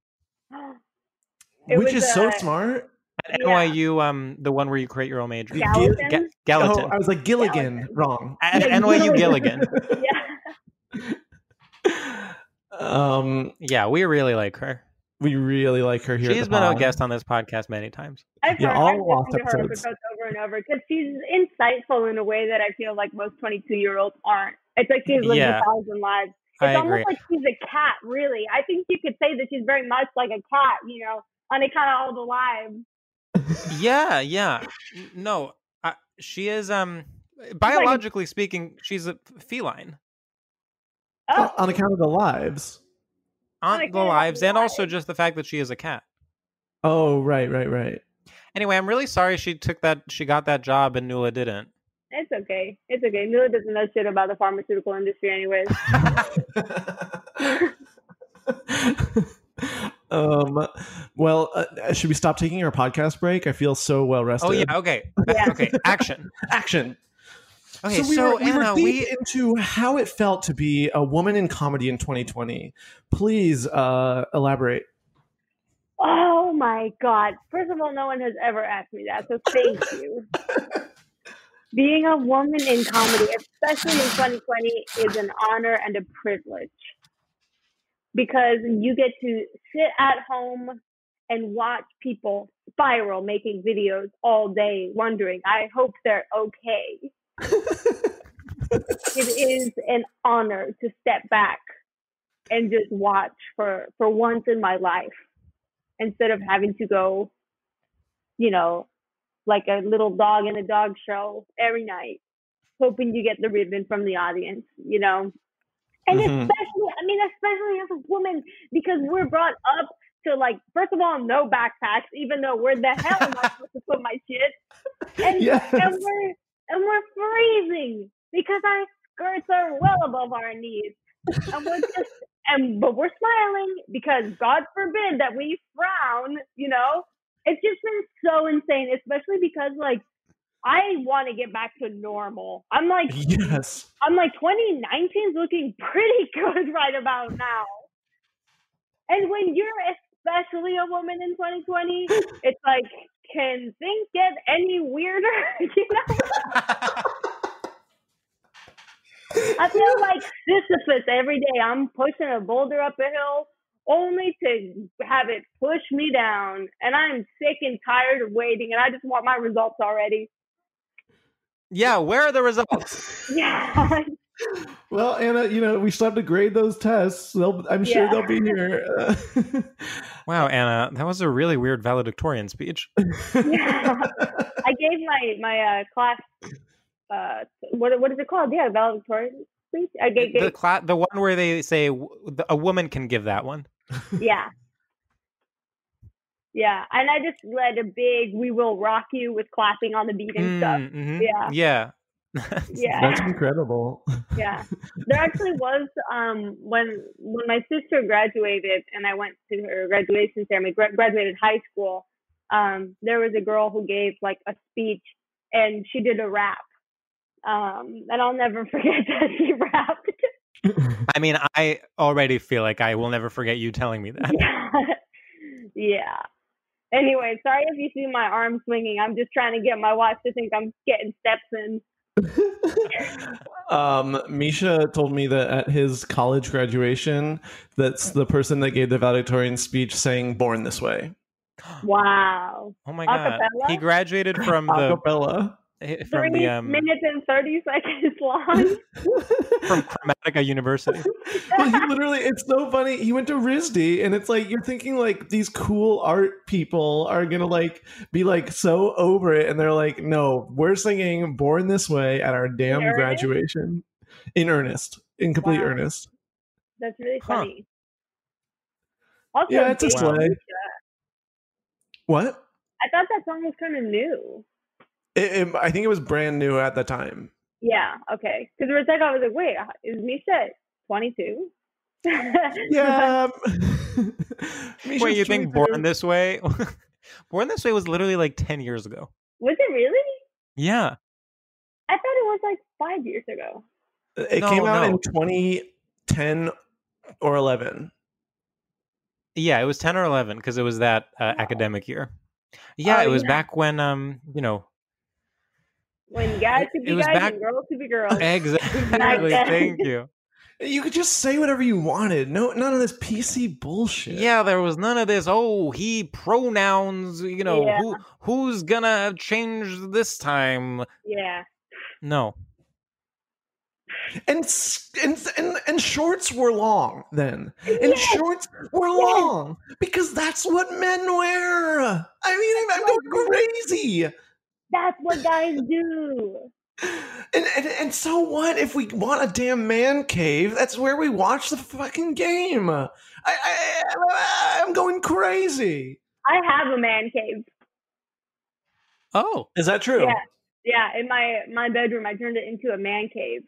S6: It
S1: which
S6: was,
S1: is so
S6: uh,
S1: smart.
S2: At
S6: Yeah.
S2: NYU, um, the one where you create your own major.
S6: Gallatin?
S2: Ga- Gallatin.
S1: Oh, I was like Gilligan, wrong.
S2: At
S6: Yeah,
S2: NYU
S6: Gilligan.
S2: Gilligan.
S6: yeah.
S1: um,
S2: Yeah, we really like her.
S1: we really like her here.
S2: She's
S1: the
S2: been a guest on this podcast many times.
S6: I've
S1: Yeah,
S6: heard,
S1: all
S6: I've
S1: lost
S6: to her
S1: episodes.
S6: episodes over and over because she's insightful in a way that I feel like most 22 year olds aren't. It's like she's lived
S2: Yeah.
S6: a thousand lives. It's
S2: I
S6: almost
S2: agree.
S6: like she's a cat, really. I think you could say that she's very much like a cat, you know, on account of all the lives.
S2: Yeah, yeah. No, I, she is. Um, biologically speaking, she's a feline
S6: Oh,
S1: on account of the lives.
S2: on
S6: like
S2: the
S6: that,
S2: lives, and also just the fact that she is a cat.
S1: Oh, right, right, right.
S2: Anyway, I'm really sorry she took that. She got that job, and Nula didn't.
S6: it's okay. It's okay. Nula doesn't know shit about the pharmaceutical industry, anyways.
S1: um, well, uh, should we stop taking our podcast break? I feel so well rested.
S2: Oh yeah. Okay.
S6: Yeah.
S2: Okay. Action.
S1: action.
S2: Okay.
S1: so we
S2: so
S1: were, we were
S2: Ana,
S1: deep
S2: we
S1: into how it felt to be a woman in comedy in 2020. Please uh, elaborate.
S6: Oh my God. First of all, no one has ever asked me that, so thank you. Being a woman in comedy, especially in 2020, is an honor and a privilege because you get to sit at home and watch people spiral making videos all day, wondering, I hope they're okay. it is an honor to step back and just watch for, for once in my life instead of having to go, you know, like a little dog in a dog show every night, hoping you get the ribbon from the audience, you know. And
S1: Mhm.
S6: especially, I mean, especially as a woman, because we're brought up to like, first of all, no backpacks, even though where the hell am I supposed to put my shit? And
S1: Yes.
S6: and we're and we're freezing because our skirts are well above our knees, and we're just and but we're smiling because God forbid that we frown, you know. It's just been so insane, especially because like I want to get back to normal. I'm like
S1: Yes.
S6: I'm like 2019 is looking pretty good right about now. And when you're especially a woman in 2020, it's like, can things get any weirder? you know? I feel like Sisyphus every day. I'm pushing a boulder up a hill only to have it push me down. And I'm sick and tired of waiting and I just want my results already.
S2: Yeah. Where are the results?
S6: Yeah.
S1: Well, Ana, you know, we still have to grade those tests. They'll, I'm sure
S6: Yeah.
S1: they'll be here.
S2: Wow, Ana, that was a really weird valedictorian speech.
S6: Yeah. I gave my my uh, class uh what what is it called? Yeah, valedictorian speech. I gave,
S2: The
S6: gave
S2: cla- the one where they say a woman can give that one.
S6: yeah. Yeah, and I just led a big "We Will Rock You" with clapping on the beat and stuff.
S2: Mm, mhm.
S6: Yeah.
S2: Yeah.
S6: Yeah.
S1: That's incredible.
S6: yeah there actually was um when when my sister graduated and i went to her graduation ceremony gra- graduated high school um there was a girl who gave like a speech and she did a rap um and i'll never forget that she rapped
S2: I mean, I already feel like I will never forget you telling me that.
S6: yeah. yeah anyway sorry if you see my arm swinging. I'm just trying to get my watch to think i'm getting steps in.
S1: Um, Misha told me that at his college graduation, that's the person that gave the valedictorian speech saying "Born This Way"
S6: wow.
S2: Oh my god. He graduated from
S1: a
S2: the
S1: cappella.
S2: From
S6: three
S2: the um
S6: minutes and 30 seconds long
S2: from Chromatica University.
S1: well, he literally, it's so funny. He went to RISD, and it's like you're thinking like these cool art people are gonna like be like so over it, and they're like, no, we're singing "Born This Way" at our damn
S6: In earnest?
S1: graduation in earnest, in complete
S6: Wow.
S1: earnest.
S6: That's really
S2: Huh.
S6: funny. Also,
S1: Yeah, it's a
S6: Big
S1: slay.
S6: Misha.
S1: What?
S6: I thought that song was kind of new.
S1: It, it- I think it was brand new at the time.
S6: Yeah, okay. Because for a second I was like, wait, is Misha 22?
S1: Yeah.
S2: Wait, you think Born This Way? Born This Way was literally like 10 years ago.
S6: was it really?
S2: Yeah.
S6: I thought it was like five years ago.
S1: It
S2: No,
S1: came out
S2: no.
S1: in 2010 or 11.
S2: Yeah, it was 10 or 11 because it was that uh,
S6: Oh.
S2: academic year. Yeah,
S6: Oh,
S2: it was
S6: yeah.
S2: back when um, you know,
S6: When guys
S2: It-
S6: could be guys
S2: back-
S6: and girls could be girls.
S2: exactly. Thank you.
S1: You could just say whatever you wanted. No, none of this PC bullshit.
S2: Yeah, there was none of this. Oh, he pronouns. You know,
S6: Yeah.
S2: who who's gonna change this time?
S6: Yeah.
S2: No.
S1: And, and and and shorts were long then. And
S6: Yes.
S1: shorts were long because that's what men wear. I mean, I'm, I'm going crazy.
S6: That's what guys do.
S1: And, and and so what if we want a damn man cave? That's where we watch the fucking game. I, I I'm going crazy.
S6: I have a man cave.
S2: Oh,
S1: Is that true?
S6: Yeah. Yeah, in my my bedroom, I turned it into a man cave.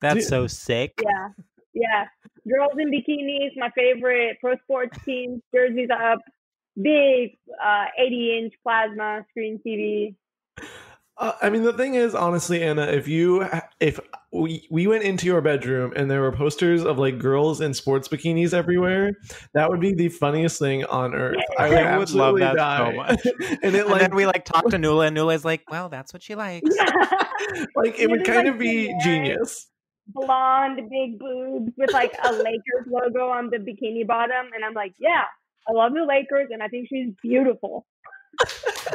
S2: that's
S1: Dude.
S2: so sick.
S6: Yeah, yeah. Girls in bikinis, my favorite pro sports teams, jerseys up, big uh, 80 inch plasma screen TV.
S1: Uh, I mean, the thing is, honestly, Ana, if you if we we went into your bedroom and there were posters of like girls in sports bikinis everywhere, that would be the funniest thing on earth. I would,
S2: I would love
S1: absolutely
S2: that so much.
S1: and it
S2: And
S1: like
S2: then we like talk to Nula, and Nula's like, "Well, that's what she likes."
S1: like it
S6: You
S1: would kind
S6: like,
S1: of be
S6: sit
S1: genius.
S6: Blonde, big boobs with like a Lakers logo on the bikini bottom, and I'm like, yeah, I love the Lakers, and I think she's beautiful.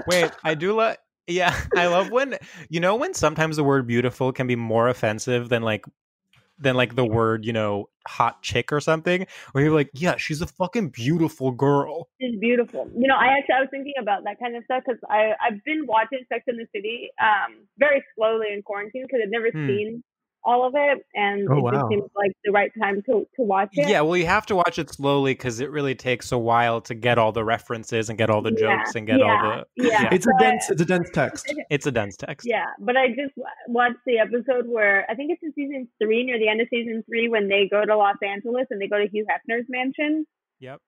S2: Wait, I do love. Yeah, I love when you know when sometimes the word "beautiful" can be more offensive than like than like the word you know hot chick or something. Where you're like, yeah, she's a fucking beautiful girl.
S6: She's beautiful. You know, I actually I was thinking about that kind of stuff because I I've been watching Sex in the City um very slowly in quarantine because I've never
S2: Hmm.
S6: seen all of it, and
S1: Oh,
S6: it just
S1: wow.
S6: seems like the right time to to watch it.
S2: Yeah, well, you have to watch it slowly because it really takes a while to get all the references and get all the
S6: Yeah,
S2: jokes and get all the.
S6: yeah.
S1: It's a dense it's a dense text.
S2: It's a dense text.
S6: Yeah, but I just watched the episode where I think it's in season three, near the end of season three, when they go to Los Angeles and they go to Hugh Hefner's mansion.
S2: Yep.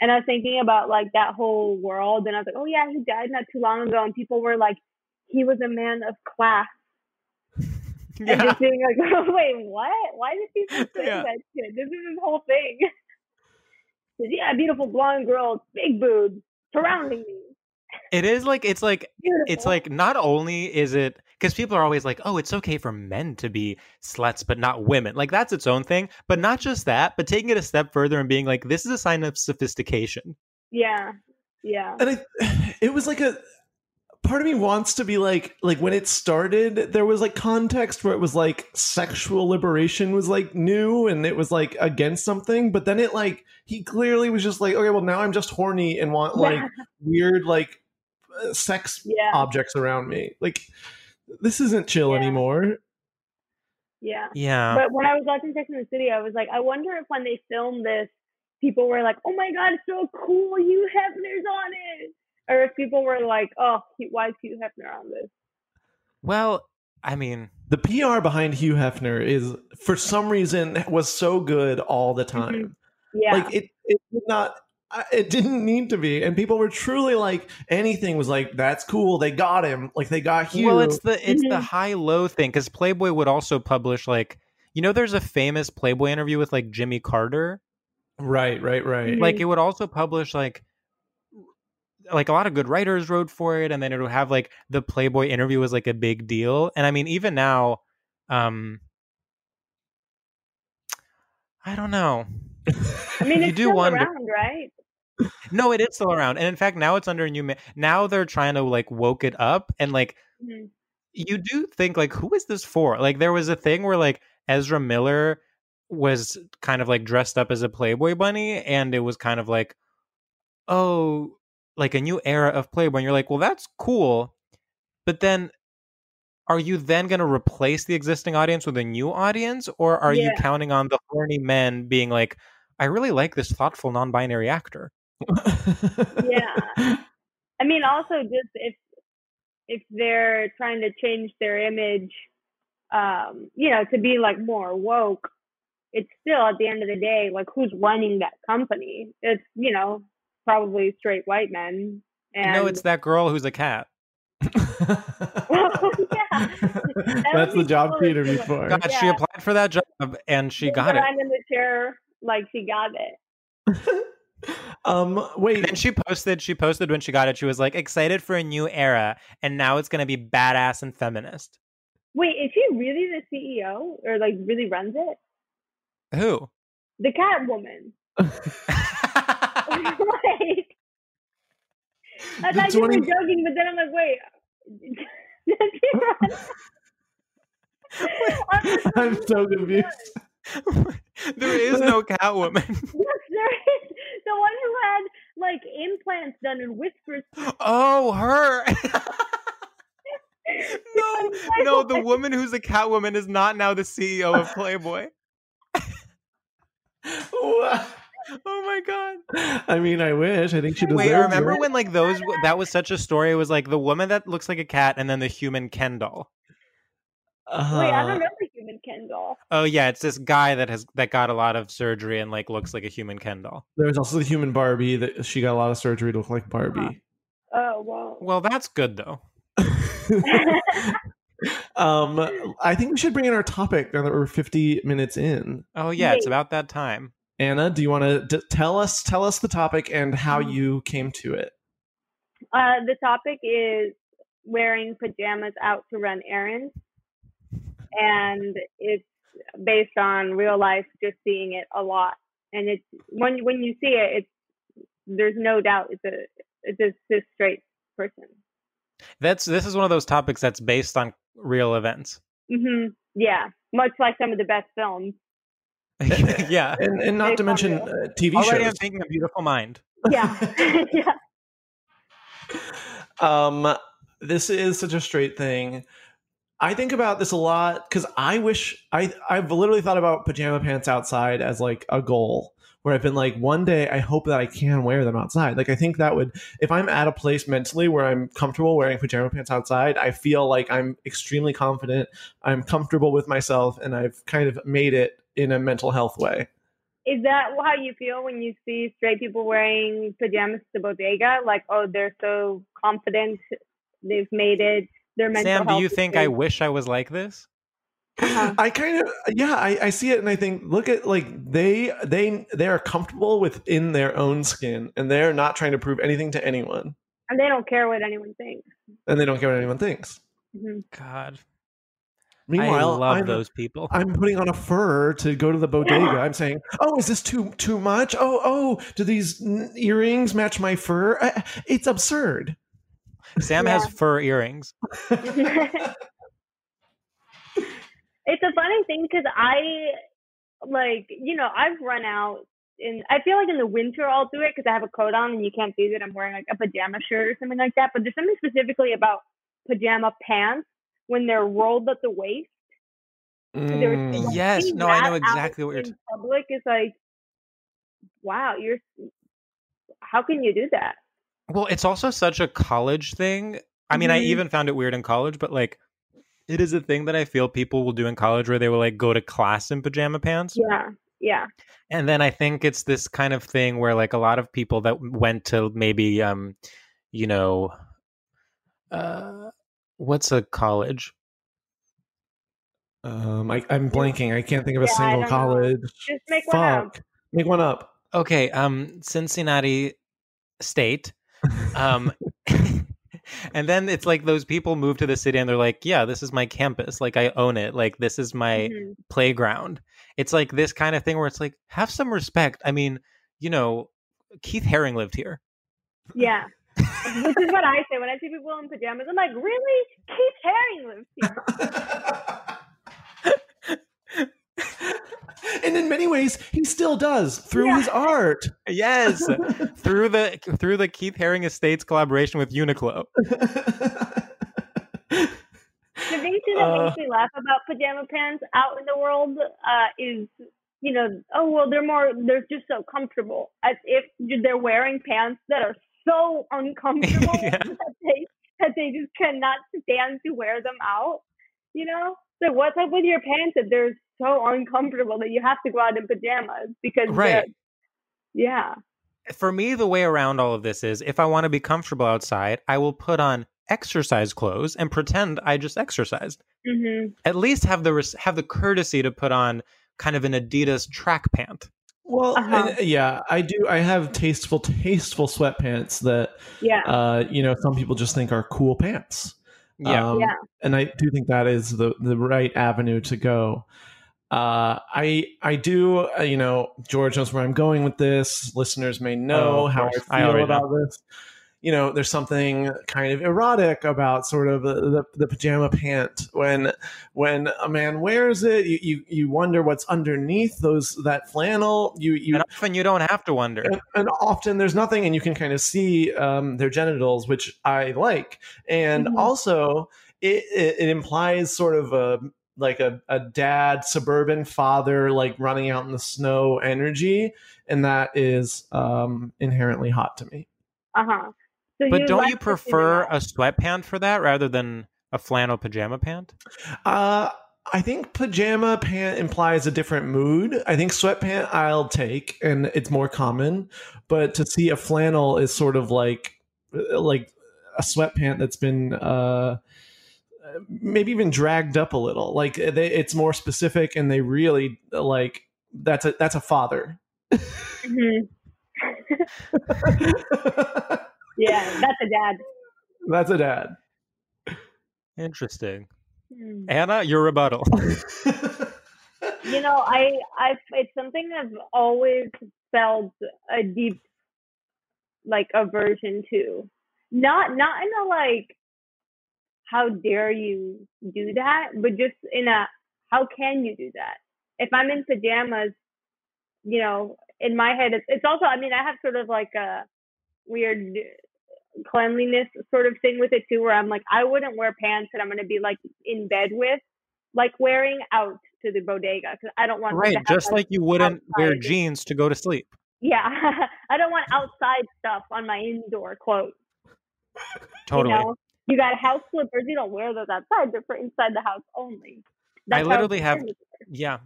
S6: And I was thinking about like that whole world, and I was like, oh yeah, he died not too long ago, and people were like, he was a man of class, and just being like, oh, wait, what? Why did people say
S2: Yeah.
S6: that shit? This is his whole thing. Yeah, beautiful blonde girl, big boobs surrounding me.
S2: It is like it's like
S6: Beautiful.
S2: it's like not only is it because people are always like, oh, it's okay for men to be sluts, but not women. Like that's its own thing. But not just that, but taking it a step further and being like, this is a sign of sophistication.
S6: yeah, yeah,
S1: and I, it was like a part of me wants to be like like when it started there was like context where it was like sexual liberation was like new and it was like against something but then it like he clearly was just like okay well now i'm just horny and want like
S6: Yeah.
S1: weird like uh, sex
S6: yeah,
S1: objects around me like this isn't chill
S6: Yeah.
S1: anymore
S6: yeah.
S2: Yeah.
S6: But when I was watching Sex in the City, I was like, I wonder if when they filmed this, people were like, "Oh my god, it's so cool! Hugh Hefner's on it," or if people were like, "Oh, why is Hugh Hefner on this?"
S2: Well, I mean,
S1: the PR behind Hugh Hefner is for some reason was so good all the time.
S6: Mm-hmm. Yeah,
S1: like it, it did not. It didn't need to be, and people were truly like anything was like that's cool. They got him, like they got Hugh.
S2: Well, it's the it's
S6: Mhm.
S2: the high low thing because Playboy would also publish like you know there's a famous Playboy interview with like Jimmy Carter.
S1: right, right, right.
S6: Mhm.
S2: Like it would also publish like like a lot of good writers wrote for it, and then it would have like the Playboy interview was like a big deal. And I mean, even now, um, I don't know.
S6: I mean,
S2: you
S6: it's
S2: do
S6: still
S2: wonder-
S6: around, right?
S2: No, it is still around, and in fact, now it's under a new. Ma- now they're trying to like woke it up, and like
S6: Mhm.
S2: you do think like who is this for? Like there was a thing where like Ezra Miller was kind of like dressed up as a Playboy bunny, and it was kind of like, oh, like a new era of Playboy. And you're like, well, that's cool, but then. Are you then going to replace the existing audience with a new audience, or are you counting on the horny men being like, "I really like this thoughtful non-binary actor"?
S6: Yeah. I mean, also just if if they're trying to change their image, um, you know, to be like more woke, it's still at the end of the day, like who's running that company? It's you know probably straight white men. And
S2: no, it's that girl who's a cat.
S6: yeah.
S1: That's the job
S6: cool
S1: she
S6: if
S1: interviewed
S6: she-
S1: for.
S2: God, she applied for that job and she got it.
S6: behind in the chair, like she got it.
S1: um, wait.
S2: And then she posted. She posted when she got it. She was like excited for a new era, and now it's gonna be badass and feminist.
S6: Wait, is she really the CEO or like really runs it?
S2: Who?
S6: The cat woman. Like, I
S1: The
S6: thought you were joking, but then I'm like, wait. does she run- I'm
S1: I'm so confused.
S2: there is no Catwoman.
S6: Yes, there is the one who had like implants done and whispers.
S2: oh, her. no, no, the woman who's a Catwoman is not now the CEO of Playboy.
S1: What?
S2: Oh my god.
S1: I mean, I wish. I think she deserves
S2: Wait, remember
S1: it.
S2: when like those that was such a story? It was like the woman that looks like a cat and then the human Ken doll.
S1: Uh,
S6: Wait, I don't know the human Ken doll.
S2: Oh yeah, it's this guy that has that got a lot of surgery and like looks like a human Ken doll.
S1: There was also the human Barbie that she got a lot of surgery to look like Barbie.
S6: Oh wow.
S2: Well, that's good though.
S1: um, I think we should bring in our topic now that we're 50 minutes in.
S2: Oh yeah, it's about that time.
S1: Ana, do you want to d- tell us tell us the topic and how
S6: Mm-hmm.
S1: you came to it?
S6: Uh, the topic is wearing pajamas out to run errands, and it's based on real life, just seeing it a lot. And it's when when you see it, it's there's no doubt it's a it's a cis straight person.
S2: That's this is one of those topics that's based on real events.
S6: hmm Yeah, much like some of the best films.
S2: yeah.
S1: And and not
S6: Based
S1: to mention
S6: real.
S1: uh, TV
S2: Already, I'm thinking a beautiful mind.
S6: Yeah, yeah.
S1: um this is such a straight thing i think about this a lot because i wish i i've literally thought about pajama pants outside as like a goal where i've been like one day i hope that i can wear them outside like i think that would if i'm at a place mentally where i'm comfortable wearing pajama pants outside i feel like i'm extremely confident i'm comfortable with myself and i've kind of made it in a mental health way
S6: Is that how you feel when you see straight people wearing pajamas to bodega? Like, oh, they're so confident, they've made it. Their mental
S2: Sam, do you
S6: is
S2: think I wish I was like this?
S6: Uh-huh.
S1: I kind of yeah, I, I see it and I think look at like they they they are comfortable within their own skin and they're not trying to prove anything to anyone
S6: and they don't care what anyone thinks.
S1: and they don't care what anyone thinks.
S6: hmm
S2: God,
S1: Meanwhile,
S2: I love
S1: I'm,
S2: those people.
S1: I'm putting on a fur to go to the bodega. I'm saying, "Oh, is this too too much? Oh, oh, do these n- earrings match my fur? Uh, it's absurd."
S2: Sam
S6: Yeah.
S2: has fur earrings.
S6: it's a funny thing because I like you know I've run out in I feel like in the winter I'll do it because I have a coat on and you can't see that I'm wearing like a pajama shirt or something like that. But there's something specifically about pajama pants when they're rolled at the waist.
S1: Mm.
S2: Yes, no, I know exactly what you're t-
S6: public is like wow, you're how can you do that?
S2: Well, it's also such a college thing. I mean, I
S6: Mhm.
S2: even found it weird in college, but like it is a thing that I feel people will do in college where they will like go to class in pajama pants.
S6: Yeah, yeah,
S2: And then I think it's this kind of thing where like a lot of people that went to maybe um you know uh what's a college?
S1: Um, I, I'm blanking. I can't think of a
S6: Yeah,
S1: single
S6: don't know.
S1: college.
S6: just make one up.
S1: Fuck. Make one up.
S2: Okay, um Cincinnati State. Um and then it's like those people move to the city and they're like, yeah, this is my campus. Like I own it. Like this is my
S6: Mhm.
S2: playground. It's like this kind of thing where it's like have some respect. I mean, you know, Keith Haring lived here.
S6: Yeah. Which is what I say when I see people in pajamas. I'm like, really? Keith Haring lives here.
S1: and in many ways, he still does through
S6: Yeah.
S1: his art.
S2: Yes, through the through the Keith Haring Estates collaboration with Uniqlo.
S6: The thing too that
S1: Uh.
S6: makes me laugh about pajama pants out in the world uh, is, you know, oh well, they're more, they're just so comfortable, as if they're wearing pants that are so uncomfortable
S2: Yeah.
S6: that they that they just cannot stand to wear them out. You know, so what's up with your pants that they're so uncomfortable that you have to go out in pajamas because
S2: Right.
S6: Yeah.
S2: For me, the way around all of this is if I want to be comfortable outside, I will put on exercise clothes and pretend I just exercised.
S6: hmm
S2: At least have the res- have the courtesy to put on kind of an Adidas track pant.
S1: Well,
S6: Uh-huh.
S1: and, yeah, I do. I have tasteful, tasteful sweatpants that
S6: Yeah.
S1: uh, you know some people just think are cool pants.
S2: Yeah.
S1: Um,
S6: Yeah.
S1: and I do think that is the the right avenue to go. Uh, I I do. Uh, you know, George knows where I'm going with this. Listeners may know
S2: Oh,
S1: how I.
S2: I
S1: feel
S2: already
S1: about this. You know, there's something kind of erotic about sort of the, the, the pajama pant when when a man wears it. You, you you wonder what's underneath those that flannel. You you
S2: And often you don't have to wonder.
S1: and, and often there's nothing and you can kind of see um, their genitals which i like and
S6: Mhm.
S1: also it, it, it implies sort of a like a, a dad suburban father like running out in the snow energy and that is um, inherently hot to me
S6: Uh huh. So
S2: But don't you prefer
S6: that.
S2: a sweatpant for that rather than a flannel pajama pant?
S1: uh, I think pajama pant implies a different mood. I think sweatpant I'll take, and it's more common. But to see a flannel is sort of like like a sweatpant that's been uh, maybe even dragged up a little. Like they, it's more specific, and they really like that's a that's a father.
S6: Mhm. Yeah, that's a dad.
S1: that's a dad.
S2: Interesting.
S6: Hmm.
S2: Ana, your rebuttal.
S6: You know, I, I, it's something I've always felt a deep, like, aversion to. Not, not in a like, how dare you do that, but just in a, how can you do that? If I'm in pajamas, you know, in my head, it's, it's also, I mean, I have sort of like a weird cleanliness sort of thing with it too, where I'm like, I wouldn't wear pants that I'm going to be like in bed with, like wearing out to the bodega because I don't want
S2: right, just like you wouldn't wear jeans to go to sleep.
S6: yeah, I don't want outside stuff on my indoor clothes.
S2: Totally.
S6: You know, you got house slippers. You don't wear those outside. They're for inside the house only.
S2: I literally have-. Yeah.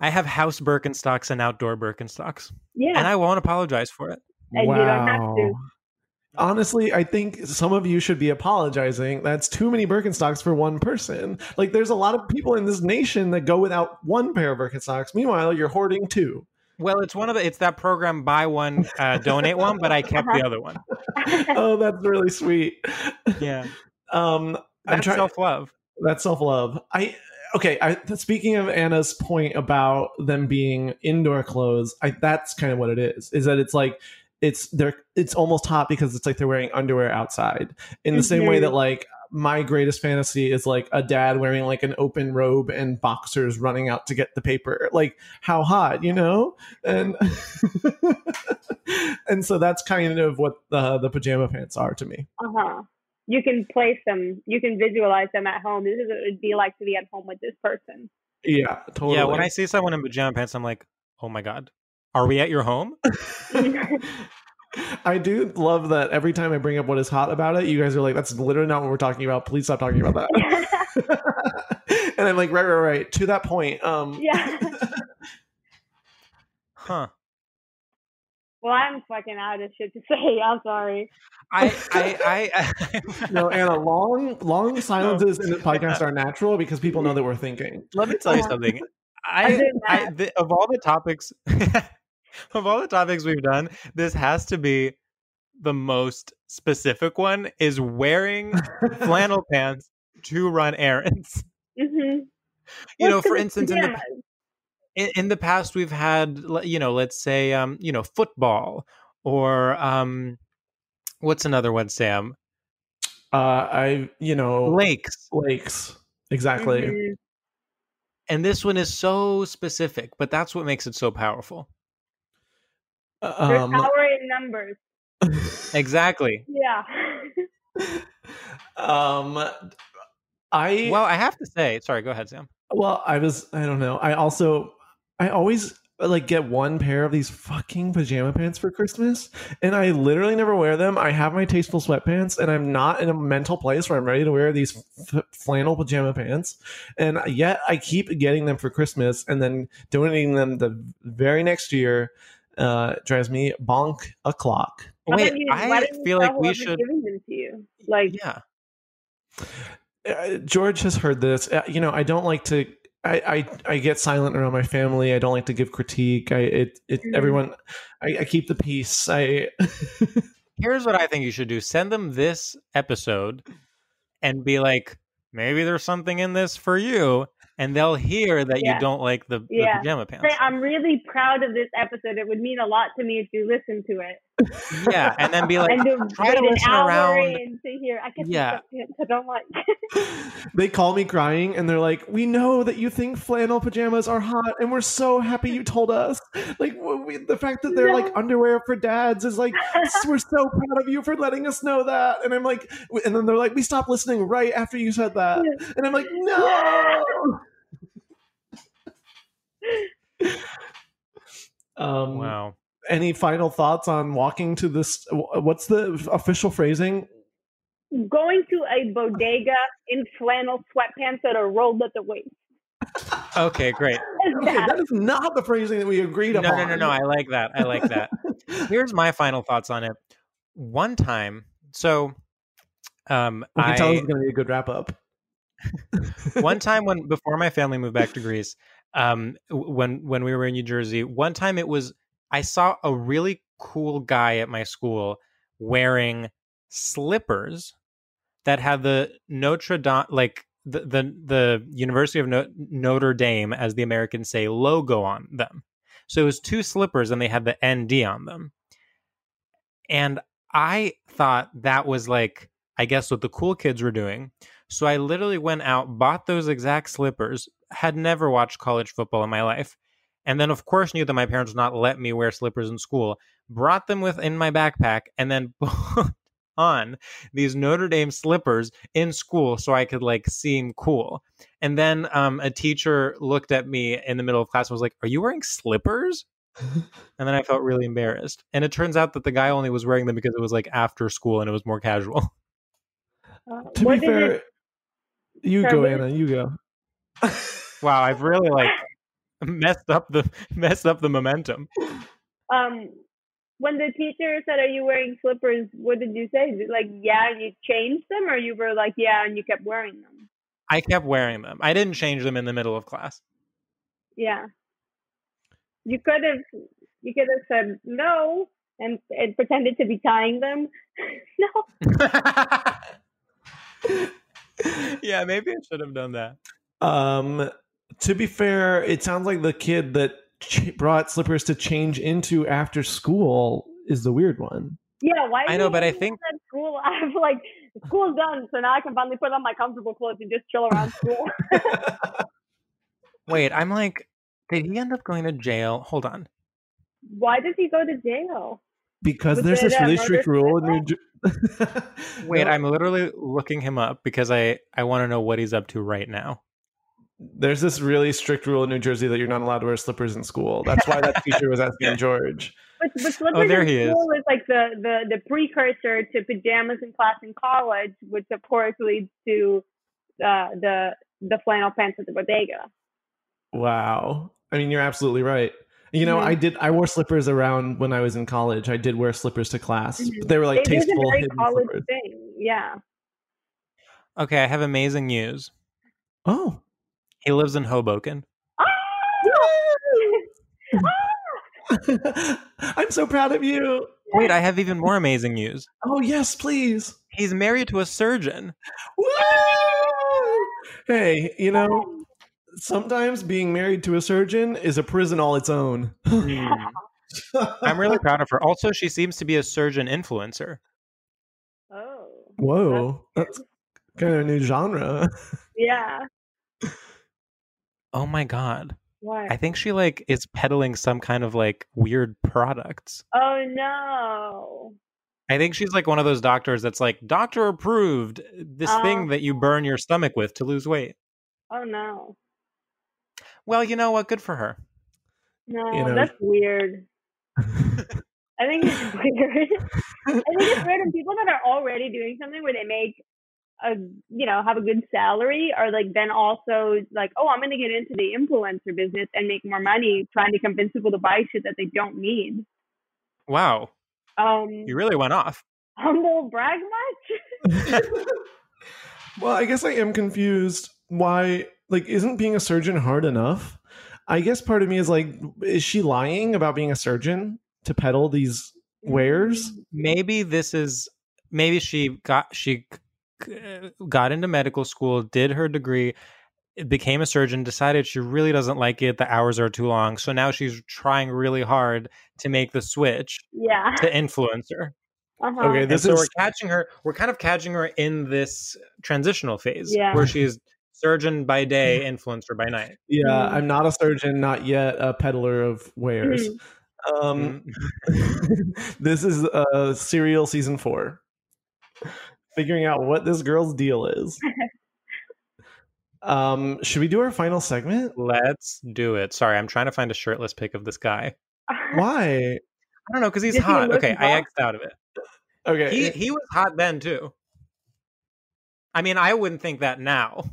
S2: I have house Birkenstocks and outdoor Birkenstocks,
S6: Yeah,
S2: and I won't apologize for it.
S6: And you don't have to.
S1: Honestly, I think some of you should be apologizing. That's too many Birkenstocks for one person. Like, there's a lot of people in this nation that go without one pair of Birkenstocks. Meanwhile, you're hoarding two.
S2: Well, it's one of the it's that program buy one, uh, donate one, but I kept the other one.
S1: Oh, that's really sweet.
S2: Yeah.
S1: Um, I'm
S2: That's
S1: trying.
S2: self love.
S1: That's self love. I okay. I, speaking of Ana's point about them being indoor clothes, I, that's kind of what it is. Is that it's like it's they're it's almost hot because it's like they're wearing underwear outside. In the same way that like my greatest fantasy is like a dad wearing like an open robe and boxers running out to get the paper. Like how hot, you know? And and so that's kind of what the the pajama pants are to me.
S6: Uh huh. You can place them. You can visualize them at home. This is what it would be like to be at home with this person.
S1: Yeah, totally.
S2: Yeah, when I see someone in pajama pants, I'm like, oh my god. Are we at your home?
S1: I do love that every time I bring up what is hot about it, you guys are like, that's literally not what we're talking about. Please stop talking about that. and I'm like, right, right, right. To that point. Um
S6: yeah.
S2: Huh.
S6: Well, I'm fucking out of shit to say. I'm sorry.
S2: I I I,
S1: no, Ana, long long silences in the podcast are natural because people know that we're thinking.
S2: let me tell you something. I,
S6: did
S2: I the, of all the topics of all the topics we've done, this has to be the most specific one is wearing flannel pants to run errands.
S6: hmm
S2: You know, for instance, in the in, in the past we've had you know let's say um you know football or um what's another one sam
S1: Uh I you know
S2: lakes
S1: lakes. Exactly.
S6: Mm-hmm.
S2: and this one is so specific but that's what makes it so powerful
S6: There's
S1: Um
S6: power in numbers.
S2: exactly
S6: Yeah.
S1: um I
S2: well i have to say sorry go ahead sam
S1: Well, I was I don't know. I also I always like get one pair of these fucking pajama pants for Christmas and I literally never wear them. I have my tasteful sweatpants and I'm not in a mental place where I'm ready to wear these f- flannel pajama pants. And yet I keep getting them for Christmas and then donating them the very next year uh drives me bonk a clock.
S6: Why
S2: wait
S6: you-
S2: i feel like we should
S6: giving them to you. Like,
S2: yeah
S1: uh, George has heard this. Uh, you know, I don't like to. I, I I get silent around my family. I don't like to give critique. I it it
S6: Mhm.
S1: everyone. I, I keep the peace. I
S2: here's what i think you should do send them this episode and be like maybe there's something in this for you and they'll hear that
S6: Yeah.
S2: you don't like the, the pajama pants
S6: say, I'm really proud of this episode. It would mean a lot to me if you listen to it.
S2: yeah and then be like
S6: and to
S2: try to
S6: wait an
S2: listen
S6: hour
S2: around
S6: in to hear, I get
S2: Yeah.
S6: yeah. I don't like.
S1: they call me crying and they're like, "We know that you think flannel pajamas are hot, and we're so happy you told us." Like we, the fact that they're like underwear for dads is like, we're so proud of you for letting us know that. And I'm like, and then they're like, "We stopped listening right after you said that," and I'm like, "No." Um,
S2: wow.
S1: any final thoughts on walking to this what's the official phrasing?
S6: Going to a bodega in flannel sweatpants that are rolled at the waist.
S2: okay great.
S1: Okay
S6: that-
S1: that is not the phrasing that we agreed
S2: no
S1: upon
S2: no no no i like that i like that. Here's my final thoughts on it. One time so um
S1: we can
S2: I,
S1: tell this is going to be a good wrap up
S2: one time when before my family moved back to Greece, um, when when we were in New Jersey, one time it was I saw a really cool guy at my school wearing slippers that had the Notre Dame like the the, the University of no- Notre Dame as the Americans say logo on them. So it was two slippers and they had the ND on them. And I thought that was like I guess what the cool kids were doing. So I literally went out, bought those exact slippers, had never watched college football in my life, and then of course knew that my parents would not let me wear slippers in school. Brought them with in my backpack and then put on these Notre Dame slippers in school so I could like seem cool. And then um, a teacher looked at me in the middle of class and was like, "Are you wearing slippers?" and then I felt really embarrassed. And it turns out that the guy only was wearing them because it was like after school and it was more casual.
S6: uh,
S1: to be fair
S6: it-
S1: you go ana you go
S2: Wow, I've really like messed up the messed up the momentum.
S6: um, when the teacher said, "Are you wearing slippers?" What did you say? Like, yeah, and you changed them, or you were like, yeah, and you kept wearing them.
S2: I kept wearing them. I didn't change them in the middle of class.
S6: Yeah. You could have you could have said no and, and pretended to be tying them. no.
S2: yeah, maybe I should have done that.
S1: um to be fair it sounds like the kid that ch- brought slippers to change into after school is the weird one
S6: Yeah, why
S2: I know, but I think-
S6: school I have like school's done, so now I can finally put on my comfortable clothes and just chill around school.
S2: Wait, I'm like, did he end up going to jail? Hold on.
S6: why did he go to jail?
S1: because
S6: Was
S1: there's this really strict rule in New
S6: suicide?
S1: Jer-
S2: Wait,
S1: No,
S2: I'm literally looking him up because I I want to know what he's up to right now.
S1: There's this really strict rule in New Jersey that you're not allowed to wear slippers in school. That's why that teacher was asking George.
S6: But, but slippers
S2: Oh, there
S6: in
S2: he is.
S6: school is like the, the, the precursor to pajamas in class in college, which of course leads to uh, the the flannel pants at the bodega.
S1: Wow. I mean, you're absolutely right. You know,
S6: Mhm.
S1: I did. I wore slippers around when I was in college. I did wear slippers to class,
S6: Mhm.
S1: but they were like
S6: it is a
S1: tasteful
S6: very college
S1: slippers.
S6: thing. Yeah.
S2: Okay, I have amazing news.
S1: Oh,
S2: He lives in Hoboken.
S6: Ah!
S1: I'm so proud of you.
S2: Wait, I have even more amazing news.
S1: Oh yes, please.
S2: He's married to a surgeon.
S1: Woo! Hey, you know, sometimes being married to a surgeon is a prison all its own. Hmm.
S2: I'm really proud of her. Also, she seems to be a surgeon influencer.
S6: oh.
S1: Whoa, that's kind of a new genre.
S6: Yeah.
S2: Oh my god.
S6: What?
S2: I think she like is peddling some kind of like weird products.
S6: oh no.
S2: I think she's like one of those doctors that's like doctor approved uh, this
S6: Oh.
S2: thing uh-huh. that you burn your stomach with to lose weight.
S6: Oh no.
S2: Well, you know what? Good for her.
S6: No,
S1: You know-
S6: that's weird. I think it's weird. I think it's weird when people that are already doing something where they make a you know have a good salary are like then also like oh I'm gonna get into the influencer business and make more money trying to convince people to buy shit that they don't need.
S2: Wow,
S6: Um,
S2: you really went off.
S6: humble brag much?
S1: well, I guess I am confused. Why, like, isn't being a surgeon hard enough? I guess part of me is like, is she lying about being a surgeon to peddle these wares?
S2: Maybe this is maybe she got she uh, got into medical school, did her degree, became a surgeon, decided she really doesn't like it. The hours are too long, so now she's trying really hard to make the switch
S6: Yeah.
S2: to influencer.
S6: Uh-huh.
S1: Okay,
S2: And
S1: this
S2: so
S1: is
S2: we're catching her. We're kind of catching her in this transitional phase
S6: Yeah.
S2: where she's surgeon by day, influencer by night.
S1: yeah.
S6: Mhm.
S1: I'm not a surgeon, not yet a peddler of wares. Um,
S2: Mm.
S1: this is uh serial season four. Figuring out what this girl's deal is. um, should we do our final segment?
S2: Let's do it. Sorry, I'm trying to find a shirtless pic of this guy.
S1: Why?
S2: I don't know because he's
S6: Does he
S2: hot.
S6: look
S2: Okay, I
S6: buff?
S2: xed out of it.
S1: Okay.
S2: He he was hot then too. I mean, I wouldn't think that now.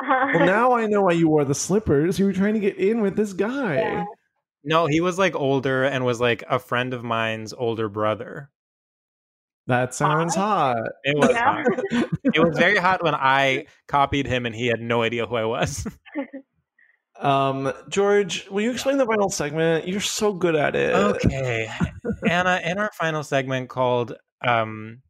S1: Well, now I know why you wore the slippers. You were trying to get in with this guy.
S6: Yeah.
S2: No, he was like older and was like a friend of mine's older brother.
S1: That sounds hot.
S2: It was
S6: Yeah.
S2: hot. It was very hot when I copied him and he had no idea who I was.
S1: Um, George, will you explain the final segment? You're so good at it.
S2: Okay. Ana, in our final segment called um,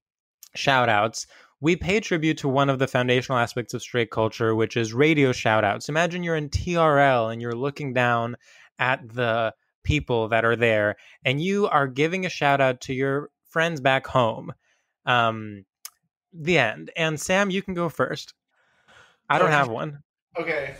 S2: Shout Outs, we pay tribute to one of the foundational aspects of straight culture, which is radio shout outs. Imagine you're in TRL and you're looking down at the people that are there and you are giving a shout out to your friends back home. Um, the end. And Sam, you can go first. I don't have one.
S1: Okay.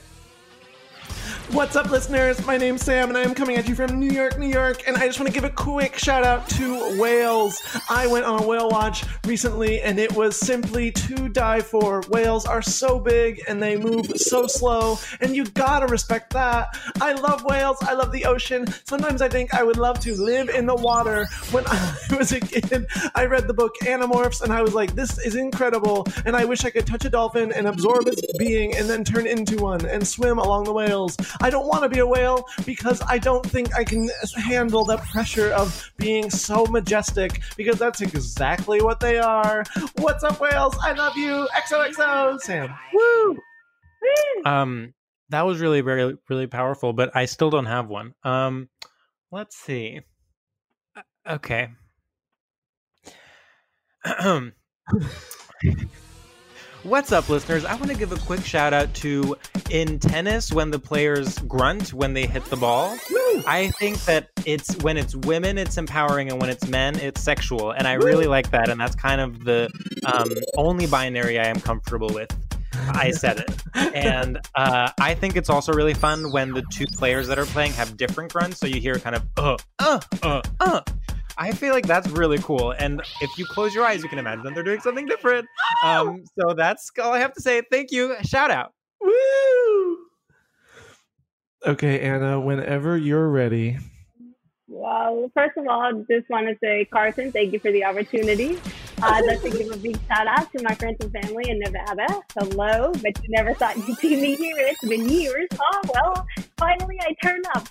S1: What's up, listeners? My name's Sam, and I am coming at you from New York, New York. And I just want to give a quick shout out to whales. I went on a whale watch recently, and it was simply to die for. Whales are so big and they move so slow, and you gotta respect that. I love whales. I love the ocean. Sometimes I think I would love to live in the water. When I was a kid, I read the book Animorphs, and I was like, this is incredible. And I wish I could touch a dolphin and absorb its being and then turn into one and swim along the whales. I don't want to be a whale because I don't think I can handle the pressure of being so majestic because that's exactly what they are. What's up, whales? I love you. XOXO, Sam. Woo!
S2: Um, that was really, very, really powerful, but I still don't have one. Um, let's see. Uh, Okay. What's up, listeners? I want to give a quick shout out to in tennis when the players grunt when they hit the ball. I think that it's when it's women, it's empowering, and when it's men, it's sexual. And I really like that. And that's kind of the um, only binary I am comfortable with. I said it. And uh, I think it's also really fun when the two players that are playing have different grunts. So you hear kind of, uh, uh, uh, uh. I feel like that's really cool. And if you close your eyes, you can imagine that they're doing something different. Um, so that's all I have to say. Thank you. Shout out.
S1: Woo! Okay, Ana, whenever you're ready.
S6: Well, first of all, I just want to say, Carson, thank you for the opportunity. Uh, I'd like to give a big shout out to my friends and family in Nevada. Hello, but you never thought you'd see me here. It's been years. Oh, well, finally I turn up.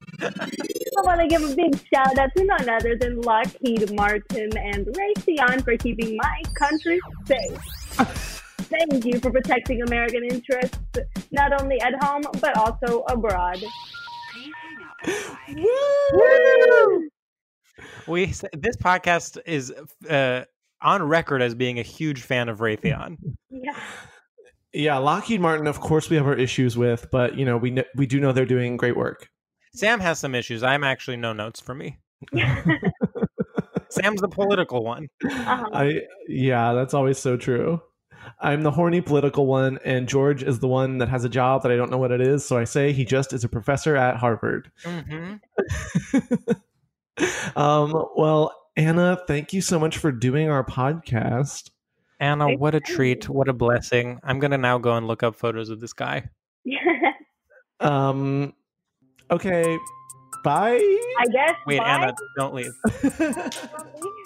S6: I want to give a big shout out to none other than Lockheed Martin and Raytheon for keeping my country safe. Thank you for protecting American interests, not only at home, but also abroad.
S1: Woo!
S2: We this podcast is uh, on record as being a huge fan of Raytheon.
S6: Yeah.
S1: Yeah, Lockheed Martin, of course, we have our issues with, but you know, we we do know they're doing great work.
S2: Sam has some issues. I'm actually no notes for me. Sam's the political one.
S6: Uh-huh.
S1: I yeah, that's always so true. I'm the horny political one, and George is the one that has a job that I don't know what it is. So I say he just is a professor at Harvard.
S2: hmm
S1: um, well, Ana, thank you so much for doing our podcast.
S6: Ana,
S2: what a treat! What a blessing! I'm gonna now go and look up photos of this guy.
S1: Um, okay, bye.
S6: I guess.
S2: Wait,
S6: bye.
S2: Ana, don't leave.
S6: Don't leave.